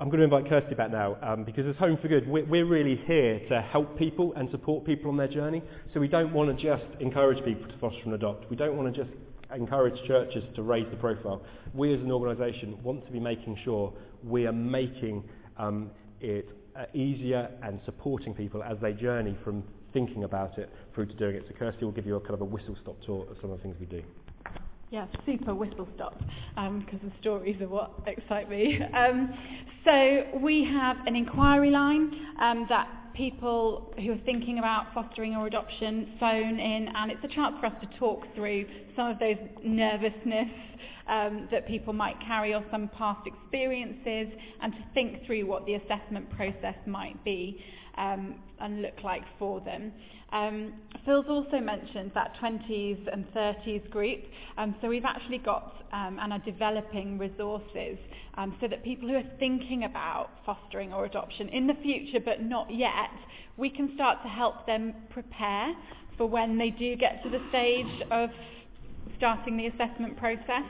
I'm going to invite Kirsty back now um, because as Home for Good, we're, we're, really here to help people and support people on their journey. So we don't want to just encourage people to foster and adopt. We don't want to just encourage churches to raise the profile. We as an organisation want to be making sure we are making um, it uh, easier and supporting people as they journey from thinking about it through to doing it. So Kirsty will give you a kind of a whistle-stop tour of some of the things we do. Yeah, super whistle stop, because um, the stories are what excite me. [laughs] Um, so we have an inquiry line um, that people who are thinking about fostering or adoption phone in, and it's a chance for us to talk through some of those nervousness um, that people might carry or some past experiences, and to think through what the assessment process might be. Um, and look like for them. Um, Phil's also mentioned that 20s and 30s group, um, so we've actually got um, and are developing resources um, so that people who are thinking about fostering or adoption in the future but not yet, we can start to help them prepare for when they do get to the stage of starting the assessment process.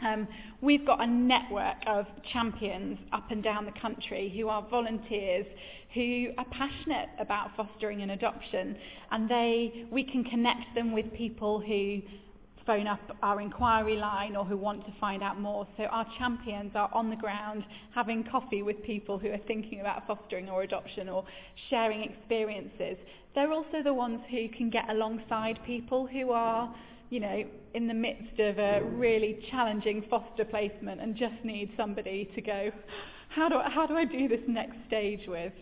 Um, we've got a network of champions up and down the country who are volunteers who are passionate about fostering and adoption and they we can connect them with people who phone up our inquiry line or who want to find out more. So our champions are on the ground having coffee with people who are thinking about fostering or adoption or sharing experiences. They're also the ones who can get alongside people who are you know, in the midst of a really challenging foster placement and just need somebody to go, how do I, how do I do this next stage with?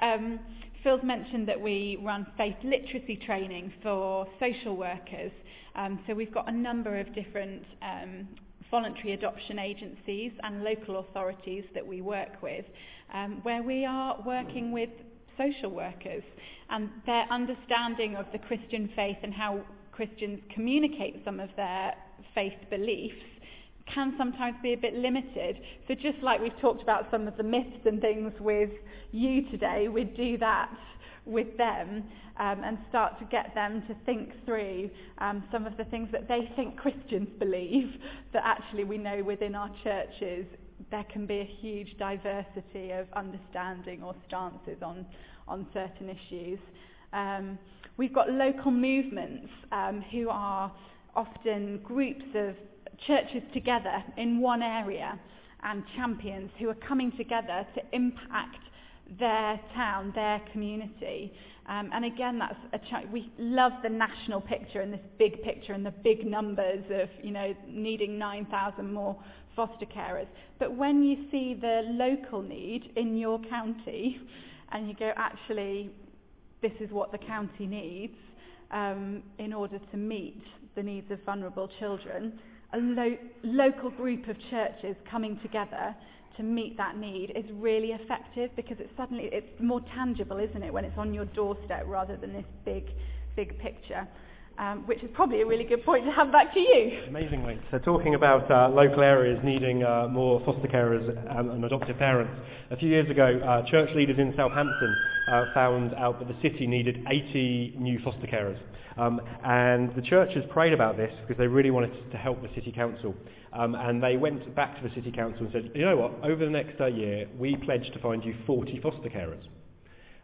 Um, Phil's mentioned that we run faith literacy training for social workers. Um, so we've got a number of different um, voluntary adoption agencies and local authorities that we work with, um, where we are working with social workers and their understanding of the Christian faith and how Christians communicate some of their faith beliefs can sometimes be a bit limited. So just like we've talked about some of the myths and things with you today, we'd do that with them um, and start to get them to think through um, some of the things that they think Christians believe that actually we know within our churches there can be a huge diversity of understanding or stances on, on certain issues. Um, we've got local movements um, who are often groups of churches together in one area and champions who are coming together to impact their town, their community. Um, and again, that's a ch- we love the national picture and this big picture and the big numbers of, you know, needing 9,000 more foster carers. But when you see the local need in your county and you go, actually, this is what the county needs um, in order to meet the needs of vulnerable children, a lo- local group of churches coming together to meet that need is really effective because it's suddenly it's more tangible, isn't it, when it's on your doorstep rather than this big, big picture. Um, which is probably a really good point to have back to you. Amazingly. So talking about uh, local areas needing uh, more foster carers and, and, adoptive parents. A few years ago, uh, church leaders in Southampton uh, found out that the city needed 80 new foster carers. Um, and the churches prayed about this because they really wanted to help the city council. Um, and they went back to the city council and said, you know what, over the next uh, year, we pledge to find you 40 foster carers.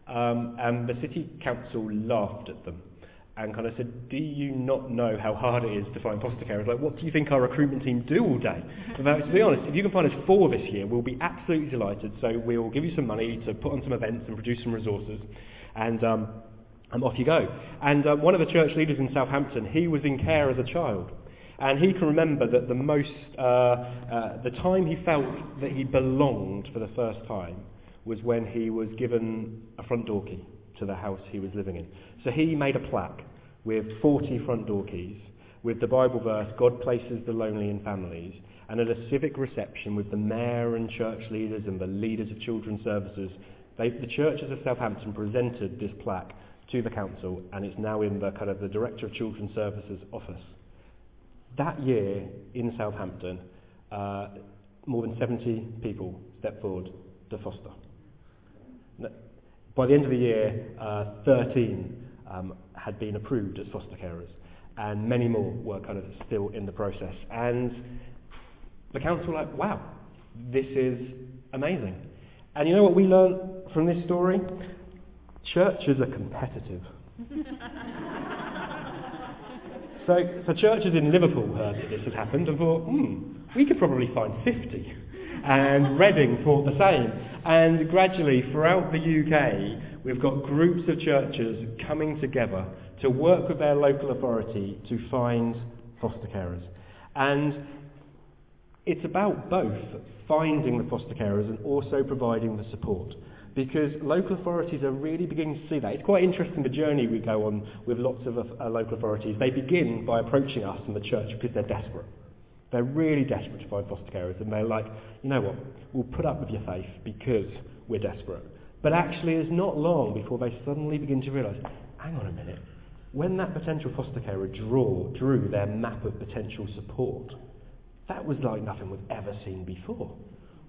Um, and the city council laughed at them and kind of said, do you not know how hard it is to find foster carers? Like, what do you think our recruitment team do all day? But to be honest, if you can find us four this year, we'll be absolutely delighted. So we'll give you some money to put on some events and produce some resources. And, um, and off you go. And uh, one of the church leaders in Southampton, he was in care as a child. And he can remember that the most, uh, uh, the time he felt that he belonged for the first time was when he was given a front door key to the house he was living in. So he made a plaque with 40 front door keys with the Bible verse, God places the lonely in families, and at a civic reception with the mayor and church leaders and the leaders of children's services, they, the churches of Southampton presented this plaque to the council, and it's now in the kind of the director of children's services office. That year in Southampton, uh, more than 70 people stepped forward to foster. By the end of the year, uh, 13 um, had been approved as foster carers, and many more were kind of still in the process. And the council were like, wow, this is amazing. And you know what we learned from this story? Churches are competitive. so, so churches in Liverpool heard that this had happened and thought, hmm, we could probably find 50. And Reading thought the same. And gradually, throughout the UK, we've got groups of churches coming together to work with their local authority to find foster carers. And it's about both finding the foster carers and also providing the support. Because local authorities are really beginning to see that. It's quite interesting the journey we go on with lots of uh, local authorities. They begin by approaching us and the church because they're desperate. They're really desperate to find foster carers, and they're like, you know what, we'll put up with your faith because we're desperate. But actually, it's not long before they suddenly begin to realise, hang on a minute, when that potential foster carer draw, drew their map of potential support, that was like nothing we've ever seen before.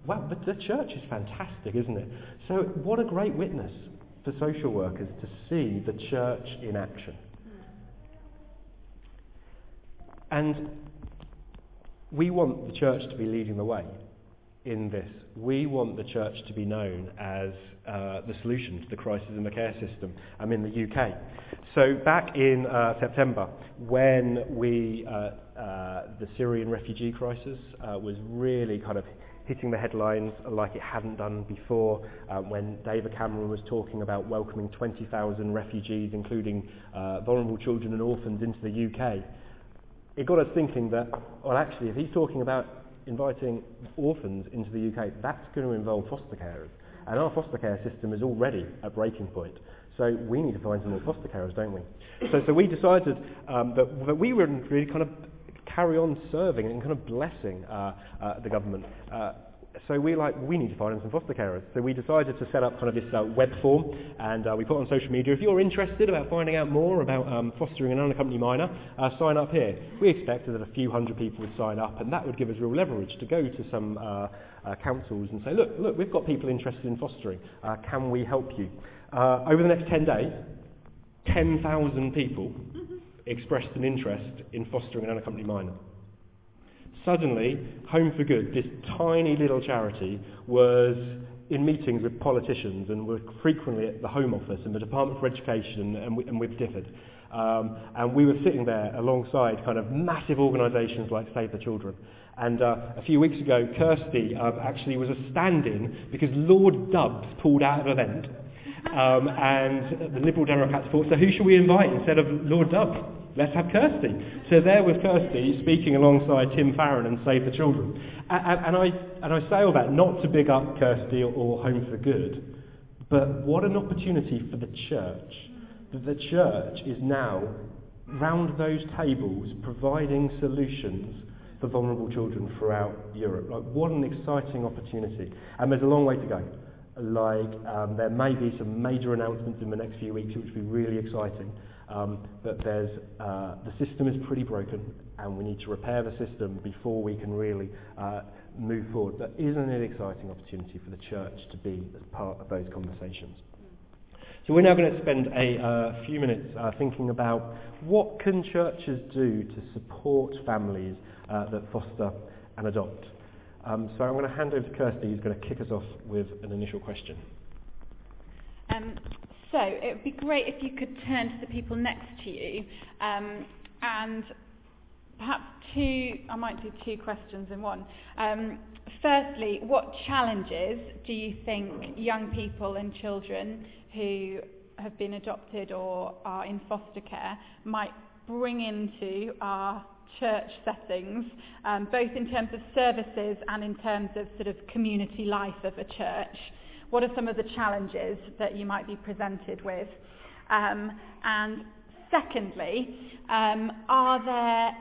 Wow, but the church is fantastic, isn't it? So, what a great witness for social workers to see the church in action. And we want the church to be leading the way in this. We want the church to be known as uh, the solution to the crisis in the care system um, in the UK. So back in uh, September, when we, uh, uh, the Syrian refugee crisis uh, was really kind of hitting the headlines like it hadn't done before, uh, when David Cameron was talking about welcoming 20,000 refugees, including vulnerable children and orphans, into the UK it got us thinking that, well, actually, if he's talking about inviting orphans into the UK, that's going to involve foster carers. And our foster care system is already at breaking point. So we need to find some more foster carers, don't we? So, so we decided um, that, that we would really kind of carry on serving and kind of blessing uh, uh, the government. Uh, so we like we need to find some foster carers. So we decided to set up kind of this uh, web form, and uh, we put on social media. If you're interested about finding out more about um, fostering an unaccompanied minor, uh, sign up here. We expected that a few hundred people would sign up, and that would give us real leverage to go to some councils and say, look, look, we've got people interested in fostering. Can we help you? over the next 10 days, 10,000 people expressed an interest in fostering an unaccompanied minor. suddenly Home for Good, this tiny little charity, was in meetings with politicians and were frequently at the Home Office and the Department for Education and, we, and with DFID. Um, and we were sitting there alongside kind of massive organisations like Save the Children. And uh, a few weeks ago, Kirsty uh, actually was a stand-in because Lord Dubs pulled out of an event. Um, and the Liberal Democrats thought, so who should we invite instead of Lord Dubs? Let's have Kirsty. So there was Kirsty speaking alongside Tim Farron and Save the Children. And, and, I, and I say all that not to big up Kirsty or, or Home for Good, but what an opportunity for the church. That the church is now round those tables providing solutions for vulnerable children throughout Europe. Like, what an exciting opportunity. And there's a long way to go. Like, um, there may be some major announcements in the next few weeks, which will be really exciting. Um, but there's, uh, the system is pretty broken, and we need to repair the system before we can really uh, move forward. But isn't it an exciting opportunity for the church to be as part of those conversations? So we're now going to spend a uh, few minutes uh, thinking about what can churches do to support families uh, that foster and adopt. Um, so I'm going to hand over to Kirsty, who's going to kick us off with an initial question. Um, so it would be great if you could turn to the people next to you um, and perhaps two, I might do two questions in one. Um, firstly, what challenges do you think young people and children who have been adopted or are in foster care might bring into our church settings, um, both in terms of services and in terms of sort of community life of a church? What are some of the challenges that you might be presented with? Um, and secondly, um, are there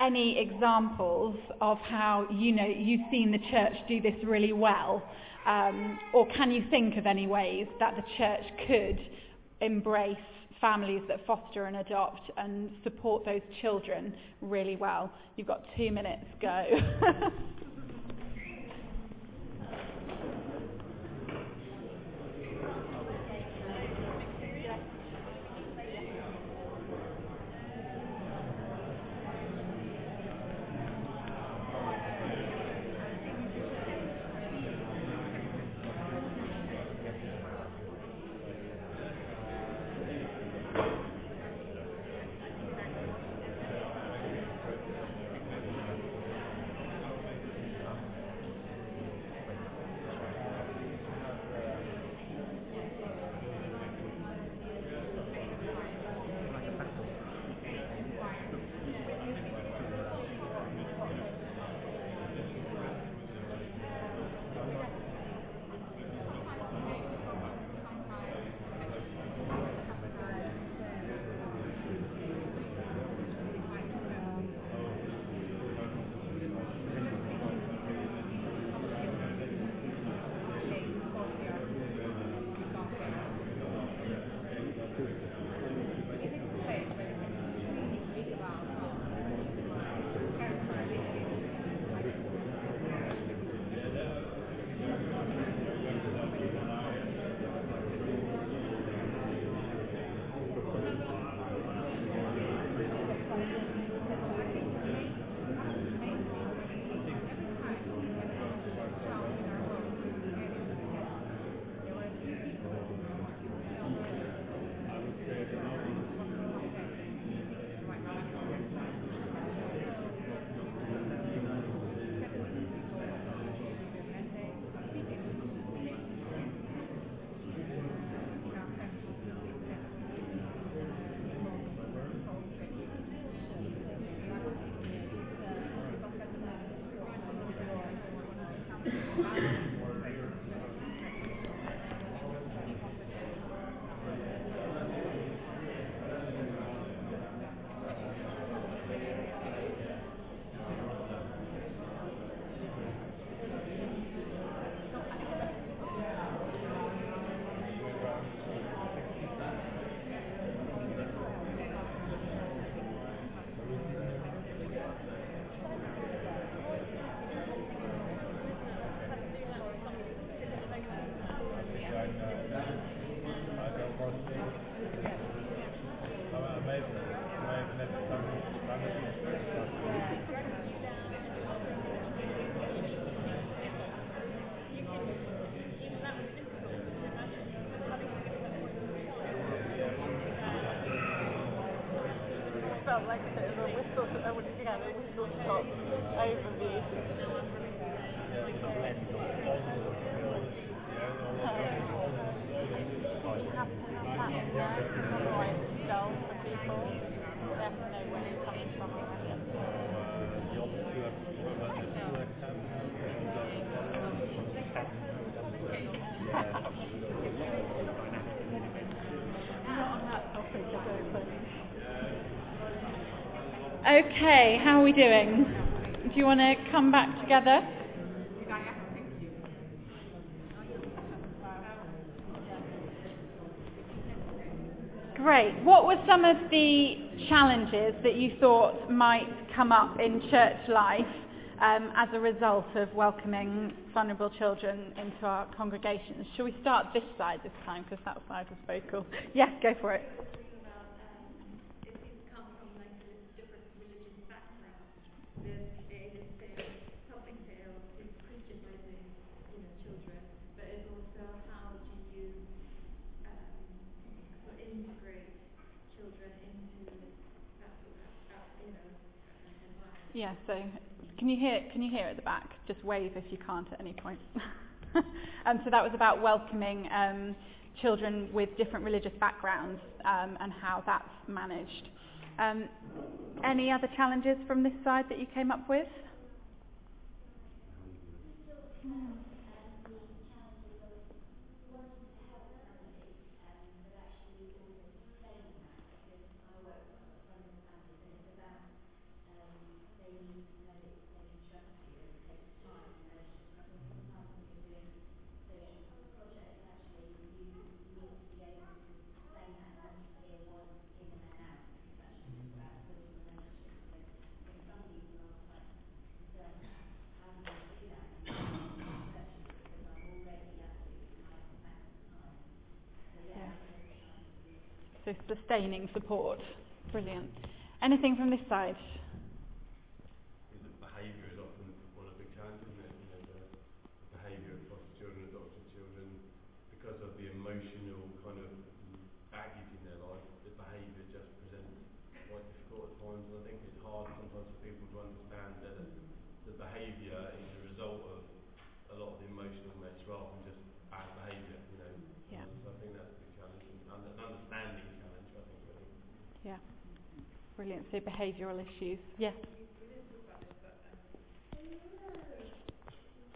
any examples of how you know you've seen the church do this really well, um, or can you think of any ways that the church could embrace families that foster and adopt and support those children really well? You've got two minutes. Go. [laughs] Okay, how are we doing? Do you want to come back together? Great. What were some of the challenges that you thought might come up in church life um, as a result of welcoming vulnerable children into our congregations? Shall we start this side this time because that side was vocal? [laughs] Yes, go for it. about um, if you come from like a different religious background, then it is still something still is Christianizing, you know, children, but it's also how do you um, sort of integrate children into that sort of, uh, you know, environment. Yeah, so can you hear can you hear at the back? Just wave if you can't at any point. [laughs] um, so that was about welcoming um, children with different religious backgrounds um, and how that's managed. Um, any other challenges from this side that you came up with? So support. Brilliant. Anything from this side? the behaviour is often one of the big challenges, isn't it? You know, the, the behaviour of foster children, adopted children, because of the emotional kind of baggage in their life, the behaviour just presents quite difficult at times. And I think it's hard sometimes for people to understand that the behaviour is a result of a lot of the emotional mess rather than just bad behaviour, you know. Yeah. So I think that's a big challenge, and un- an understanding challenge, I think, really. Yeah. Behavioural issues. Yes.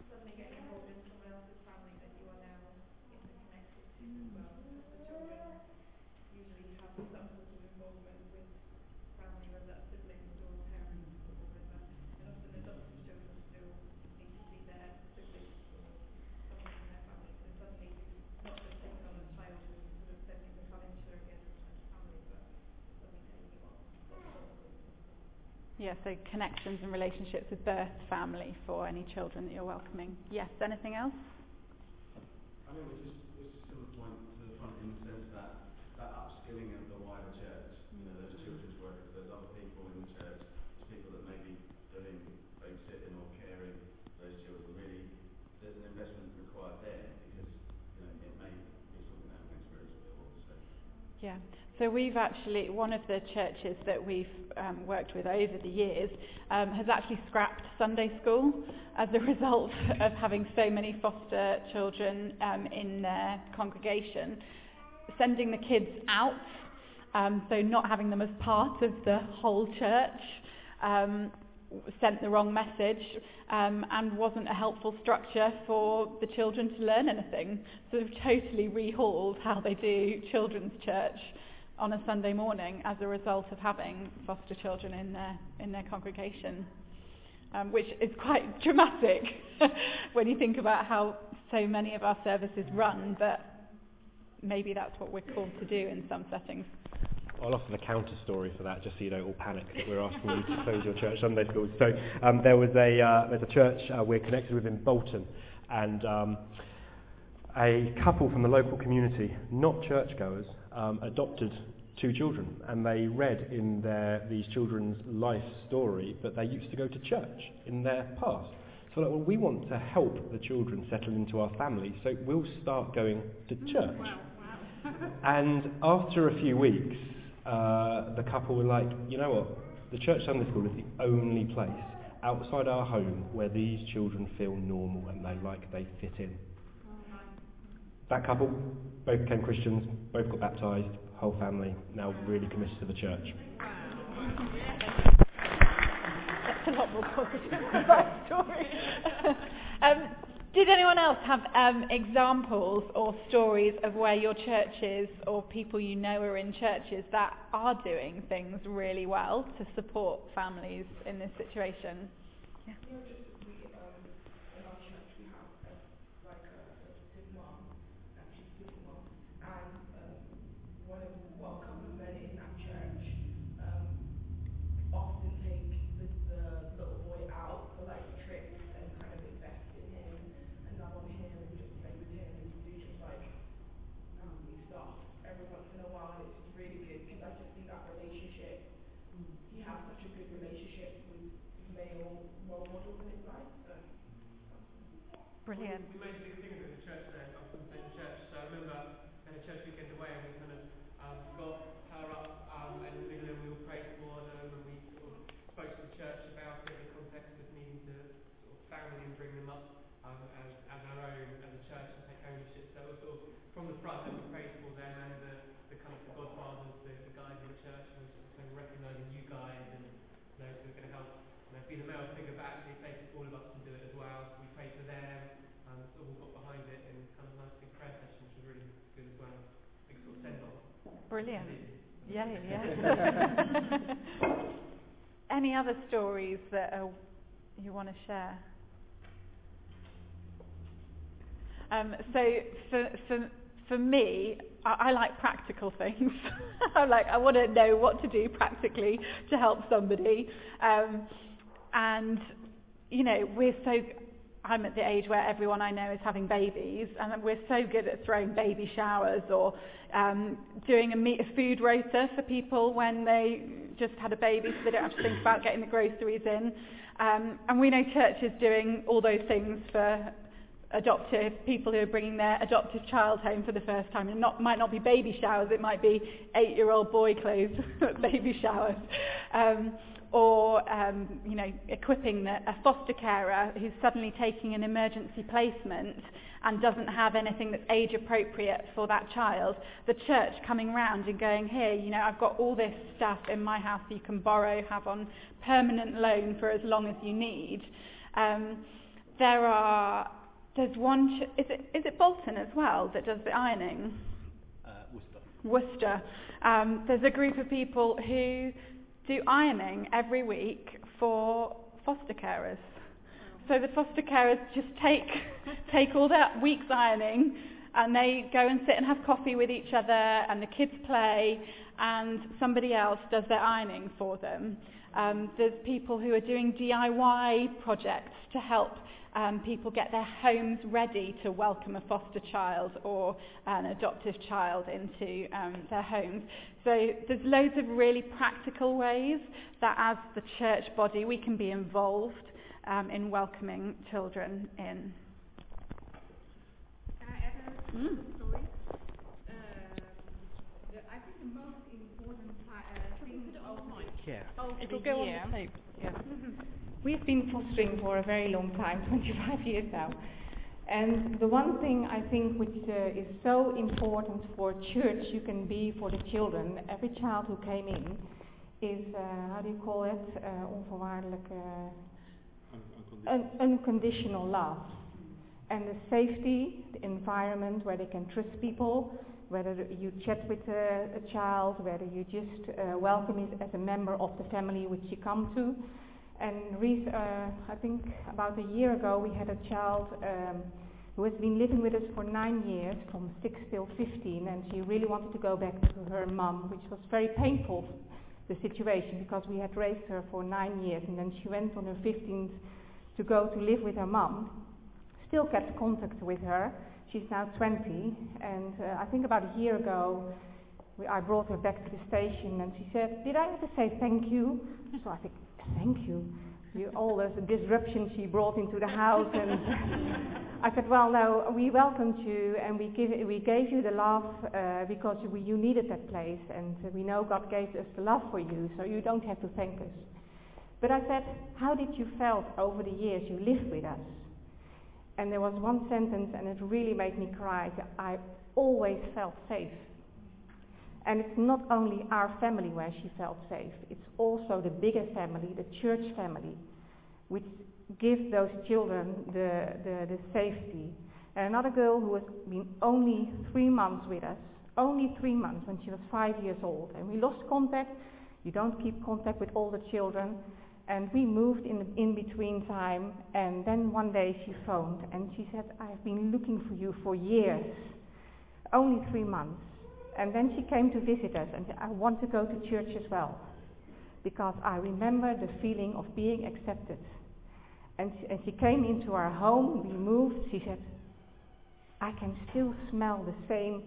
suddenly getting involved in someone else's family that you are now interconnected to as well. Because the children usually have some sort of involvement with family, whether that's siblings or parents or whatever. And often adopted children still need to see their siblings or someone in their family. So suddenly you've not just taken on a child who's sort of then you become insurrogate as family, but suddenly taking on Yeah, so connections and relationships with birth family for any children that you're welcoming. Yes, anything else? I think it's just, it's just point to the in the sense that that upskilling of the wider church, you know, those children's workers, those other people in the church, those people that may be doing babysitting or caring for those children, really, there's an investment required there because, you know, it may be something they haven't experienced before. So. Yeah. So we've actually, one of the churches that we've um, worked with over the years um, has actually scrapped Sunday school as a [laughs] result of having so many foster children um, in their congregation, sending the kids out, um, so not having them as part of the whole church. Um, sent the wrong message um, and wasn't a helpful structure for the children to learn anything. So they've totally rehauled how they do children's church on a Sunday morning as a result of having foster children in their in their congregation, um, which is quite [laughs] dramatic [laughs] when you think about how so many of our services run. But maybe that's what we're called to do in some settings. I'll offer the counter story for that, just so you don't all panic that we're asking you to close your church Sunday schools. So um, there was a uh, there's a church uh, we're connected with in Bolton, and um, a couple from the local community, not churchgoers, um, adopted two children, and they read in their these children's life story that they used to go to church in their past. So like, well, we want to help the children settle into our family, so we'll start going to church. [laughs] And after a few weeks, uh, the couple were like, you know what, the church Sunday school is the only place outside our home where these children feel normal and they like they fit in. That couple both became Christians, both got baptised, whole family now really committed to the church. That's a lot more positive than that story. [laughs] um, did anyone else have um, examples or stories of where your churches or people you know are in churches that are doing things really well to support families in this situation? Yeah. He has such a good relationship with male role models in his life. Brilliant. We, we made a big thing of it in the church today, I was from the church. So I remember in a church weekend away and we kind of um, got her up um, in and we all prayed for them and we spoke to the church about it in the context of needing to sort of family and bring them up um, as, as our own as a church and take ownership. So it was sort of from the front that we prayed for them and the, the kind of the godfathers, the, the guys in the church and we sort of saying, recognising you guys and know, who are going to help And know, be the male figure but actually take all of us to do it as well. So we pray for them um, so all got behind it in kind of nice big prayer session, which was really good as well. Big sort of send off. Brilliant. Yeah, yeah. [laughs] Any other stories that uh, you want to share? Um, so for, for, for me, I, I like practical [laughs] things. I'm like, I want to know what to do practically to help somebody. Um, and, you know, we're so, I'm at the age where everyone I know is having babies, and we're so good at throwing baby showers or um, doing a, meet, a food rota for people when they just had a baby so they don't have to think about getting the groceries in. Um, and we know churches doing all those things for adoptive people who are bringing their adoptive child home for the first time. And not might not be baby showers, it might be eight-year-old boy clothes [laughs] baby showers. Um, or um, you know, equipping the, a foster carer who's suddenly taking an emergency placement and doesn't have anything that's age appropriate for that child. The church coming round and going, here, you know, I've got all this stuff in my house that you can borrow, have on permanent loan for as long as you need. Um, there are there's one, ch- is it, is it Bolton as well that does the ironing? Uh, Worcester. Worcester. Um, there's a group of people who do ironing every week for foster carers. So the foster carers just take, [laughs] take all that week's ironing and they go and sit and have coffee with each other and the kids play and somebody else does their ironing for them. Um, there's people who are doing DIY projects to help um, people get their homes ready to welcome a foster child or an adoptive child into um, their homes. So there's loads of really practical ways that as the church body we can be involved um, in welcoming children in. Can I add a Mm. story? Uh, the, I think the most important uh, thing of, Yeah. of It'll go year. on the tape. Yeah. We've been fostering for a very long time, [laughs] 25 years now. And the one thing I think which uh, is so important for church you can be for the children, every child who came in, is, uh, how do you call it, uh, onvoorwaardelijke, un- unconditional love. And the safety, the environment where they can trust people, whether you chat with a, a child, whether you just uh, welcome it as a member of the family which you come to. And uh, I think about a year ago we had a child um, who has been living with us for nine years, from 6 till 15, and she really wanted to go back to her mum, which was very painful, the situation, because we had raised her for nine years, and then she went on her 15th to go to live with her mum. Still kept contact with her. She's now 20, and uh, I think about a year ago we, I brought her back to the station, and she said, "Did I ever say thank you?" So I think, "Thank you." You, all the disruption she brought into the house, and [laughs] I said, well, no, we welcomed you and we, give, we gave you the love uh, because we, you needed that place and uh, we know God gave us the love for you, so you don't have to thank us. But I said, how did you felt over the years you lived with us? And there was one sentence and it really made me cry. I always felt safe. And it's not only our family where she felt safe, it's also the bigger family, the church family, which gives those children the, the, the safety. And another girl who has been only three months with us, only three months when she was five years old, and we lost contact. You don't keep contact with all the children. And we moved in in between time, and then one day she phoned and she said, I've been looking for you for years, only three months. And then she came to visit us and said, I want to go to church as well, because I remember the feeling of being accepted. And she, and she came into our home, we moved, she said, I can still smell the same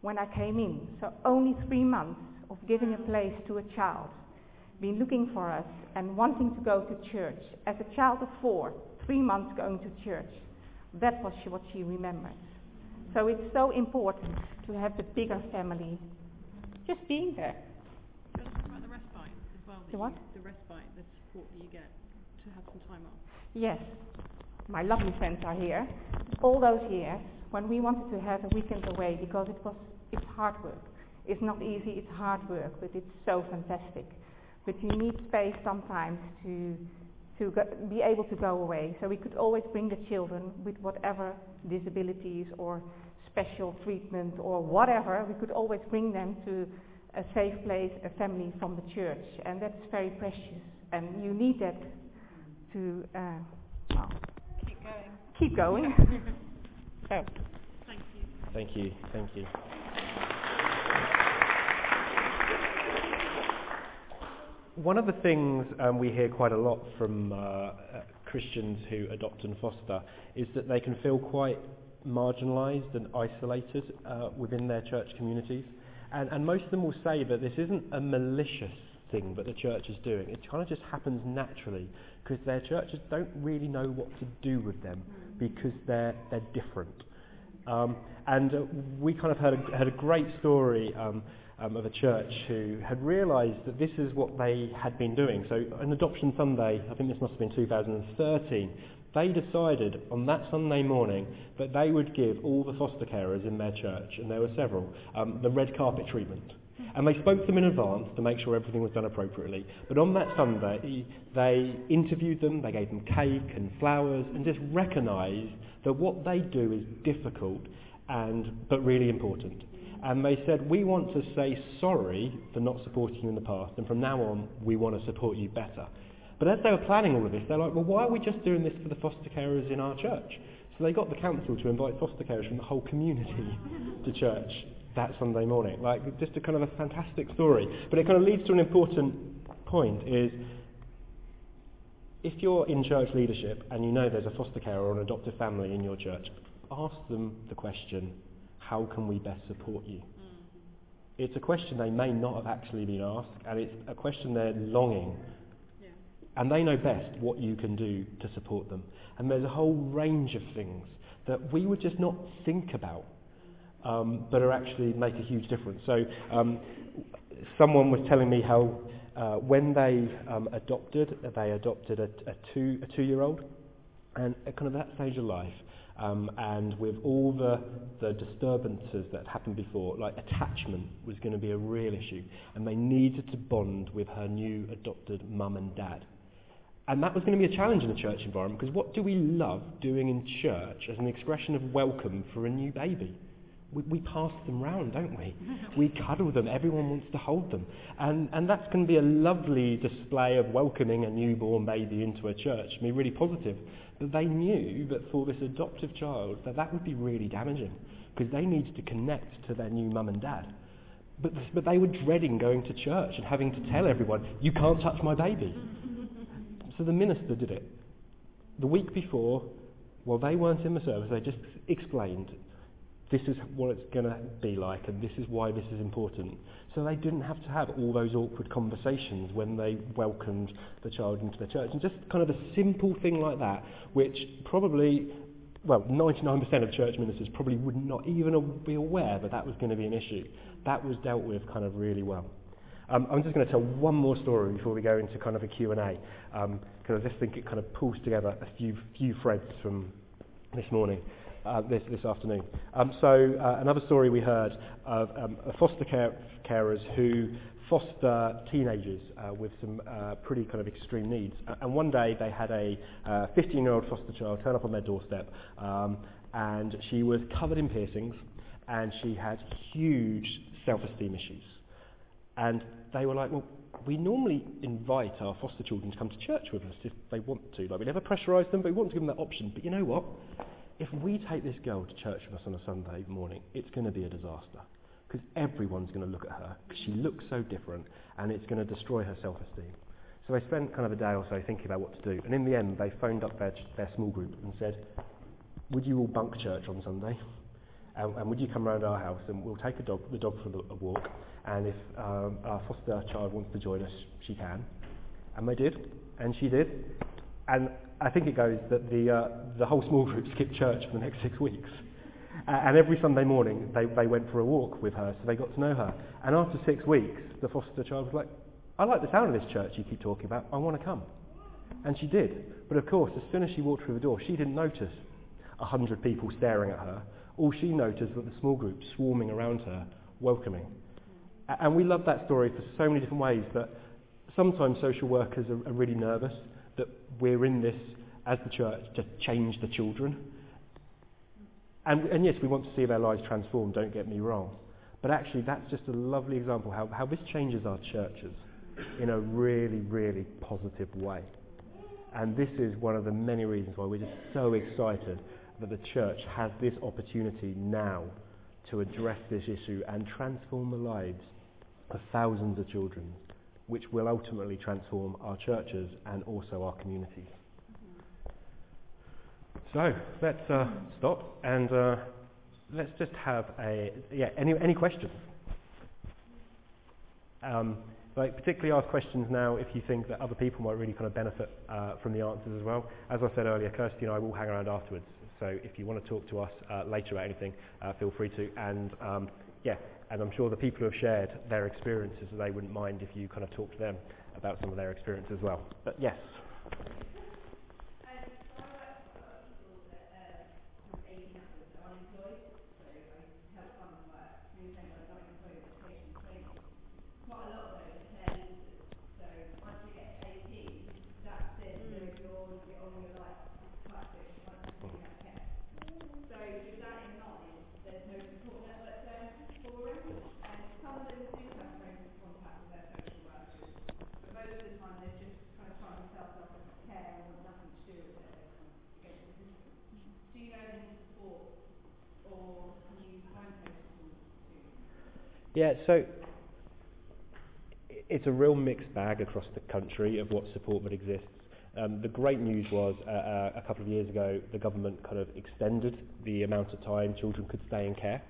when I came in. So only three months of giving a place to a child, been looking for us and wanting to go to church. As a child of four, three months going to church. That was what she remembered. So it's so important to have the bigger family just being there. About the respite as well? The what? You, the respite, the support that you get to have some time off. Yes, my lovely friends are here. All those years when we wanted to have a weekend away because it was it's hard work. It's not easy, it's hard work, but it's so fantastic. But you need space sometimes to to go, be able to go away. So we could always bring the children with whatever disabilities or special treatment or whatever. We could always bring them to a safe place, a family from the church, and that's very precious. And you need that to uh, well, Keep going. keep going. [laughs] so. Thank you. Thank you, thank you. One of the things um, we hear quite a lot from uh, uh, Christians who adopt and foster is that they can feel quite marginalised and isolated uh, within their church communities. And, and most of them will say that this isn't a malicious thing that the church is doing. It kind of just happens naturally because their churches don't really know what to do with them because they're, they're different. Um, and uh, we kind of heard a, a great story um, um, of a church who had realised that this is what they had been doing. So on Adoption Sunday, I think this must have been 2013, they decided on that Sunday morning that they would give all the foster carers in their church, and there were several, um, the red carpet treatment. And they spoke to them in advance to make sure everything was done appropriately. But on that Sunday, they interviewed them, they gave them cake and flowers, and just recognised that what they do is difficult and but really important. And they said, we want to say sorry for not supporting you in the past, and from now on, we want to support you better. But as they were planning all of this, they're like, well, why are we just doing this for the foster carers in our church? So they got the council to invite foster carers from the whole community [laughs] to church that Sunday morning. Like, just a kind of a fantastic story. But it kind of leads to an important point is, if you're in church leadership and you know there's a foster carer or an adoptive family in your church, ask them the question, how can we best support you? Mm. It's a question they may not have actually been asked, and it's a question they're longing. And they know best what you can do to support them. And there's a whole range of things that we would just not think about, um, but are actually make a huge difference. So um, someone was telling me how uh, when they um, adopted, they adopted a, a, two, a two-year-old, and at kind of that stage of life, um, and with all the, the disturbances that happened before, like attachment was going to be a real issue, and they needed to bond with her new adopted mum and dad. And that was going to be a challenge in the church environment, because what do we love doing in church as an expression of welcome for a new baby? We, we pass them round, don't we? [laughs] We cuddle them. Everyone wants to hold them. And, and that's going to be a lovely display of welcoming a newborn baby into a church, be really positive. But they knew that for this adoptive child, that that would be really damaging, because they needed to connect to their new mum and dad. But, but they were dreading going to church and having to tell everyone, you can't touch my baby. [laughs] So the minister did it. The week before, while they weren't in the service, they just explained this is what it's going to be like and this is why this is important. So they didn't have to have all those awkward conversations when they welcomed the child into the church. And just kind of a simple thing like that, which probably well, 99% of church ministers probably would not even be aware that that was going to be an issue. That was dealt with kind of really well. Um, I'm just going to tell one more story before we go into kind of a Q&A, because um, I just think it kind of pulls together a few, few threads from this morning, uh, this, this afternoon. Um, so uh, another story we heard of um, foster care, carers who foster teenagers uh, with some uh, pretty kind of extreme needs. And one day they had a 15-year-old uh, foster child turn up on their doorstep, um, and she was covered in piercings, and she had huge self-esteem issues. And they were like, well, we normally invite our foster children to come to church with us if they want to. Like we never pressurise them, but we want to give them that option. But you know what? If we take this girl to church with us on a Sunday morning, it's going to be a disaster because everyone's going to look at her because she looks so different and it's going to destroy her self-esteem. So they spent kind of a day or so thinking about what to do. And in the end, they phoned up their, their small group and said, would you all bunk church on Sunday? And, and would you come round our house and we'll take a dog, the dog for a walk and if um, our foster child wants to join us, she can. And they did, and she did. And I think it goes that the, uh, the whole small group skipped church for the next six weeks. And every Sunday morning, they, they went for a walk with her, so they got to know her. And after six weeks, the foster child was like, I like the sound of this church you keep talking about. I want to come. And she did. But of course, as soon as she walked through the door, she didn't notice a hundred people staring at her. All she noticed was the small group swarming around her, welcoming. And we love that story for so many different ways that sometimes social workers are, are really nervous that we're in this as the church to change the children and, and yes, we want to see their lives transformed, don't get me wrong. But actually, that's just a lovely example how, how this changes our churches in a really, really positive way. And this is one of the many reasons why we're just so excited that the church has this opportunity now to address this issue and transform the lives of thousands of children, which will ultimately transform our churches and also our communities. So let's uh, stop and uh, let's just have a yeah. Any any questions? Um, like particularly ask questions now if you think that other people might really kind of benefit uh, from the answers as well. As I said earlier, Kirsty and I will hang around afterwards. So if you want to talk to us uh, later about anything, uh, feel free to. And um, yeah, and I'm sure the people who have shared their experiences, they wouldn't mind if you kind of talk to them about some of their experience as well. But yes. Yeah, so it's a real mixed bag across the country of what support that exists. Um, the great news was uh, uh, a couple of years ago the government kind of extended the amount of time children could stay in care.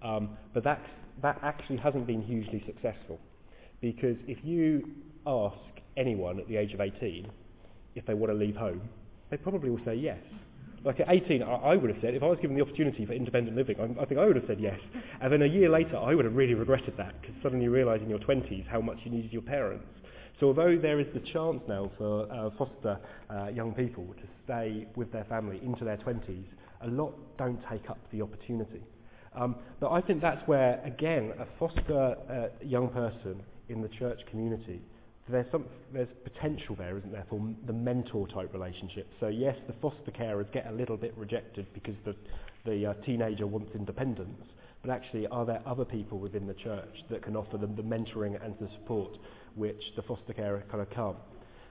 Um, but that, that actually hasn't been hugely successful because if you ask anyone at the age of 18 if they want to leave home, they probably will say yes. Like at 18, I, I would have said, if I was given the opportunity for independent living, I, I think I would have said yes. And then a year later, I would have really regretted that because suddenly you realise in your 20s how much you needed your parents. So although there is the chance now for uh, foster uh, young people to stay with their family into their 20s, a lot don't take up the opportunity. Um, but I think that's where, again, a foster uh, young person in the church community there's, some, there's potential there, isn't there, for the mentor type relationship. So yes, the foster carers get a little bit rejected because the, the uh, teenager wants independence, but actually are there other people within the church that can offer them the mentoring and the support which the foster carer kind of can't?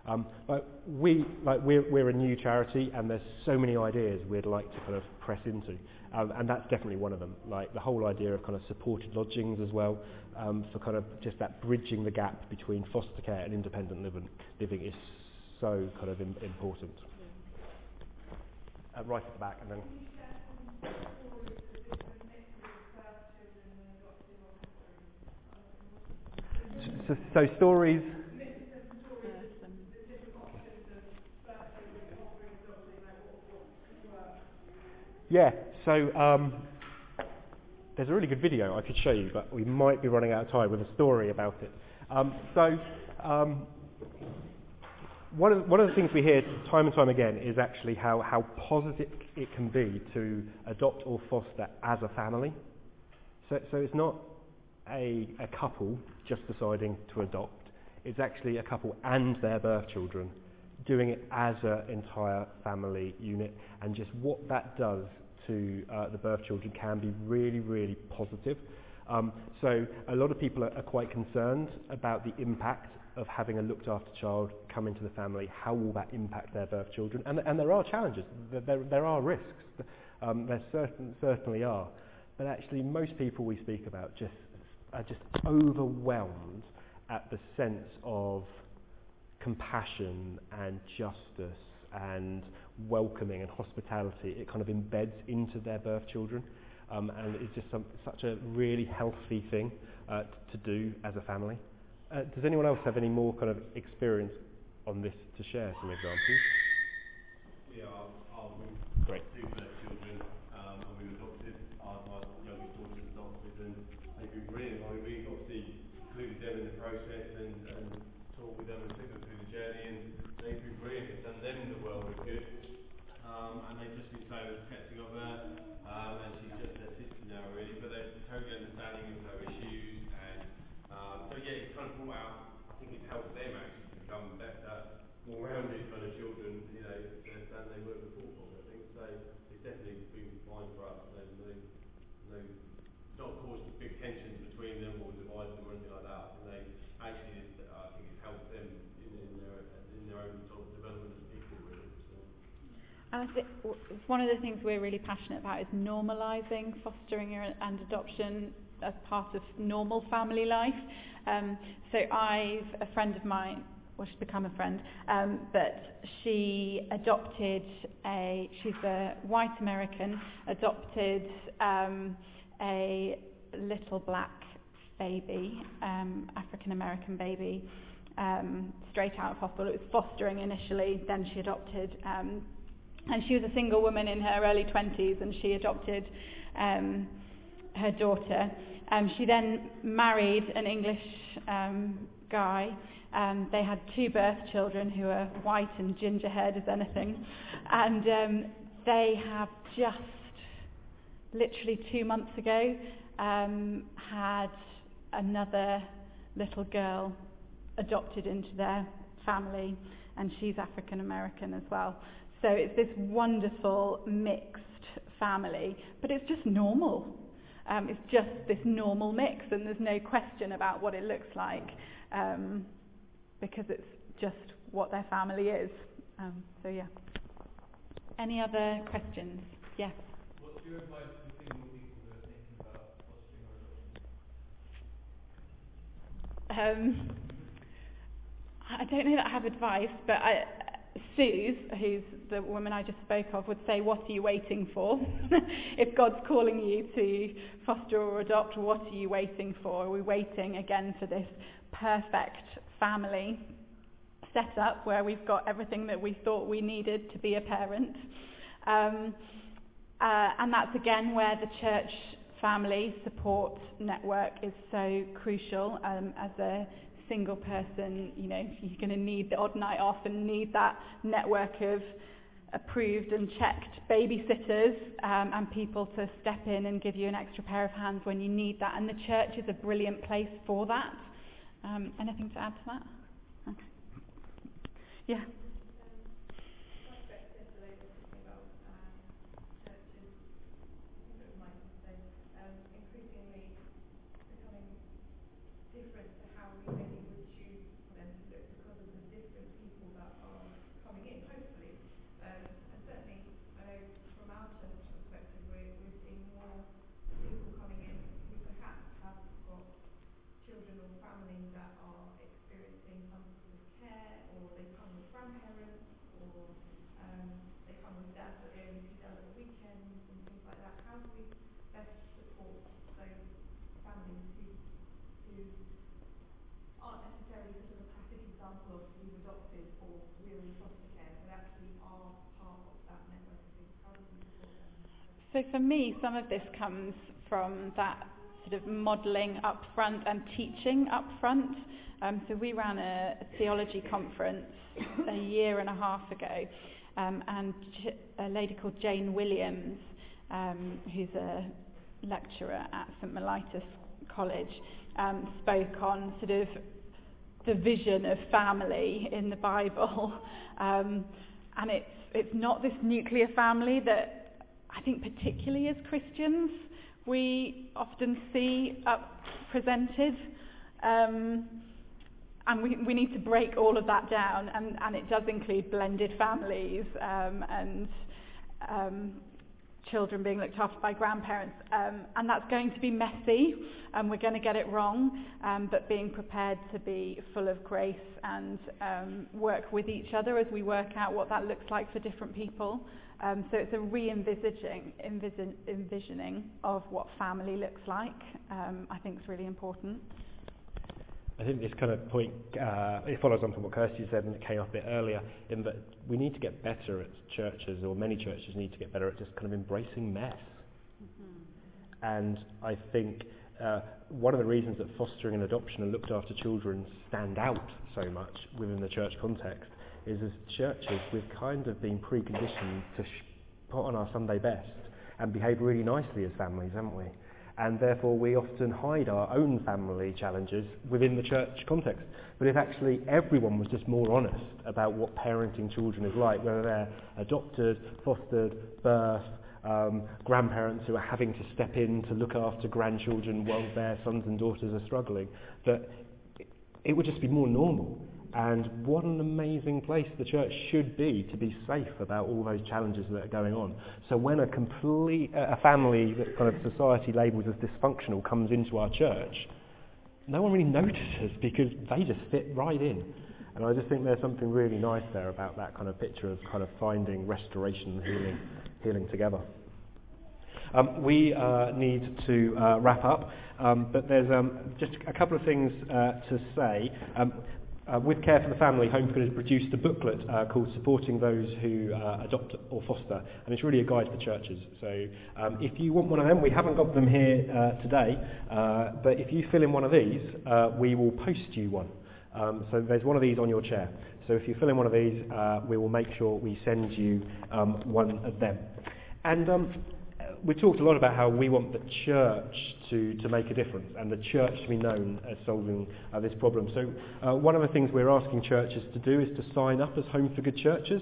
Um, like we, like we're, we're a new charity and there's so many ideas we'd like to kind of press into. Um, and that's definitely one of them. Like the whole idea of kind of supported lodgings as well, um, for kind of just that bridging the gap between foster care and independent living, living is so kind of Im- important. Uh, right at the back, and then. So, so stories Yeah, so um, there's a really good video I could show you, but we might be running out of time with a story about it. Um, so um, one, of, one of the things we hear time and time again is actually how, how positive it can be to adopt or foster as a family. So, so it's not a, a couple just deciding to adopt. It's actually a couple and their birth children doing it as an entire family unit and just what that does to uh, the birth children can be really, really positive. Um, so a lot of people are, are quite concerned about the impact of having a looked after child come into the family. How will that impact their birth children? And, and there are challenges. There, there, are risks. Um, there certain, certainly are. But actually, most people we speak about just are just overwhelmed at the sense of compassion and justice and welcoming and hospitality. It kind of embeds into their birth children. Um, and it's just some, such a really healthy thing uh, to do as a family. Uh, does anyone else have any more kind of experience on this to share some examples? Yeah, I'll, I'll Great. two birth children, um, and we were adopted. Our, my youngest daughter was adopted, and they've been brilliant. I mean, we obviously included them in the process and, and talked with them and took them through the journey, and they've been brilliant. It's done them the world of good, um, and they've just been so protecting of her, um, and she's just their sister now, really. But they're totally understanding of her issues, and um, so yeah, it's kind of brought out. I think it's helped them actually become better, more rounded kind of children, you know, than they were before. Probably, I think so. It's definitely been fine for us. No, no, no, not caused big tensions between them or divided them or anything like that. And they actually, I think it's helped them in, in their in their own sort of development as people. Really. And I think one of the things we're really passionate about is normalising fostering and adoption as part of normal family life. Um, so I've a friend of mine, well she's become a friend, um, but she adopted a, she's a white American, adopted um, a little black baby, um, African American baby, um, straight out of hospital. It was fostering initially, then she adopted. Um, and she was a single woman in her early 20s and she adopted um, her daughter. Um, she then married an English um, guy. Um, they had two birth children who are white and ginger haired as anything. And um, they have just, literally two months ago, um, had another little girl adopted into their family, and she's African American as well. So it's this wonderful mixed family, but it's just normal. Um, it's just this normal mix, and there's no question about what it looks like um, because it's just what their family is. Um, so yeah. Any other questions? Yes. What's your advice to single people who are thinking about fostering? Um, I don't know that I have advice, but I, Suze, who's the woman I just spoke of, would say, What are you waiting for? [laughs] if God's calling you to foster or adopt, what are you waiting for? Are we waiting again for this perfect family set up where we've got everything that we thought we needed to be a parent? Um, uh, and that's again where the church family support network is so crucial um, as a single person, you know, you're going to need the odd night off and need that network of approved and checked babysitters um, and people to step in and give you an extra pair of hands when you need that. And the church is a brilliant place for that. Um, anything to add to that? Yeah. different to how we maybe would choose for them to look because of the different people that are coming in, hopefully. Um, and certainly, I know from our church perspective, we're, we're seeing more people coming in who perhaps have got children or families that are experiencing some sort of care, or they come with grandparents, or um, they come with dads that they only see dad at the weekends and things like that. How do we best support those families who who aren't necessarily sort of a classic example of we've adopted or we're in foster care, but actually are part of that network of things. How do we support them? So for me, some of this comes from that sort of modelling up front and teaching up front. Um, so we ran a, theology conference a year and a half ago, um, and a lady called Jane Williams, um, who's a lecturer at St Mellitus College, um, spoke on sort of the vision of family in the Bible. [laughs] Um, and it's, it's not this nuclear family that I think particularly as Christians we often see up presented. Um, and we, we need to break all of that down, and, and it does include blended families um, and um, children being looked after by grandparents. Um, and that's going to be messy, and we're going to get it wrong, um, but being prepared to be full of grace and um, work with each other as we work out what that looks like for different people. Um, so it's a re-envisaging envision, envisioning of what family looks like. Um, I think is really important. I think this kind of point, uh, it follows on from what Kirsty said and it came up a bit earlier, in that we need to get better at churches, or many churches need to get better at just kind of embracing mess. Mm-hmm. And I think uh, one of the reasons that fostering and adoption and looked after children stand out so much within the church context is as churches we've kind of been preconditioned to sh- put on our Sunday best and behave really nicely as families, haven't we? and therefore we often hide our own family challenges within the church context. But if actually everyone was just more honest about what parenting children is like, whether they're adopted, fostered, birth, um, grandparents who are having to step in to look after grandchildren while their sons and daughters are struggling, that it would just be more normal. And what an amazing place the church should be to be safe about all those challenges that are going on. So when a complete a family that kind of society labels as dysfunctional comes into our church, no one really notices because they just fit right in. And I just think there's something really nice there about that kind of picture of kind of finding restoration and healing, healing together. Um, we uh, need to uh, wrap up, um, but there's um, just a couple of things uh, to say. Uh, with Care for the Family, Home for Good has produced a booklet uh, called Supporting Those Who uh, Adopt or Foster, and it's really a guide for churches. So um, if you want one of them, we haven't got them here uh, today, uh, but if you fill in one of these, uh, we will post you one. Um, so there's one of these on your chair. So if you fill in one of these, we will make sure we send you um, one of them. And um, we talked a lot about how we want the church to, to make a difference and the church to be known as solving uh, this problem. So uh, one of the things we're asking churches to do is to sign up as Home for Good churches.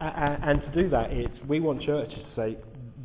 Uh, and to do that, it's, we want churches to say,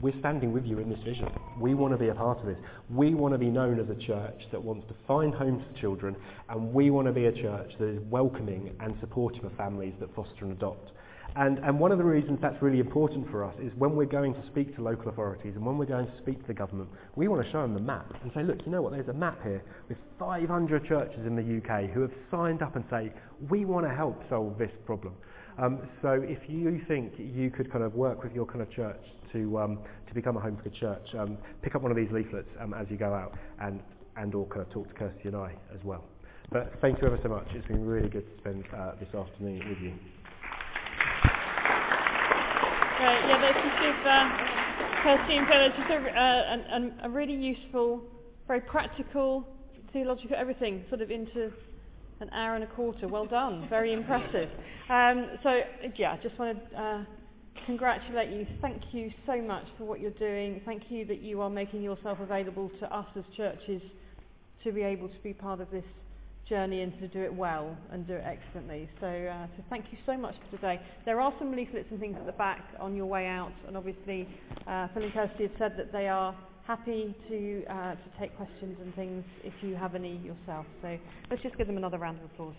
we're standing with you in this vision. We want to be a part of this. We want to be known as a church that wants to find homes for children, and we want to be a church that is welcoming and supportive of families that foster and adopt. And, and one of the reasons that's really important for us is when we're going to speak to local authorities and when we're going to speak to the government, we want to show them the map and say, look, you know what, there's a map here with 500 churches in the UK who have signed up and say, we want to help solve this problem. Um, so if you think you could kind of work with your kind of church to, um, to become a home for the church, um, pick up one of these leaflets um, as you go out and, and or kind of talk to Kirsty and I as well. But thank you ever so much. It's been really good to spend uh, this afternoon with you. Yeah, that's give uh, Kirsty and just a, uh, a really useful, very practical, theological, everything sort of into an hour and a quarter. Well done. Very impressive. Um, so, yeah, I just want to uh, congratulate you. Thank you so much for what you're doing. Thank you that you are making yourself available to us as churches to be able to be part of this journey and to do it well and do it excellently. So, uh, so thank you so much for today. There are some leaflets and things at the back on your way out, and obviously uh, Phil and Kirsty have said that they are happy to uh, to take questions and things if you have any yourself. So let's just give them another round of applause.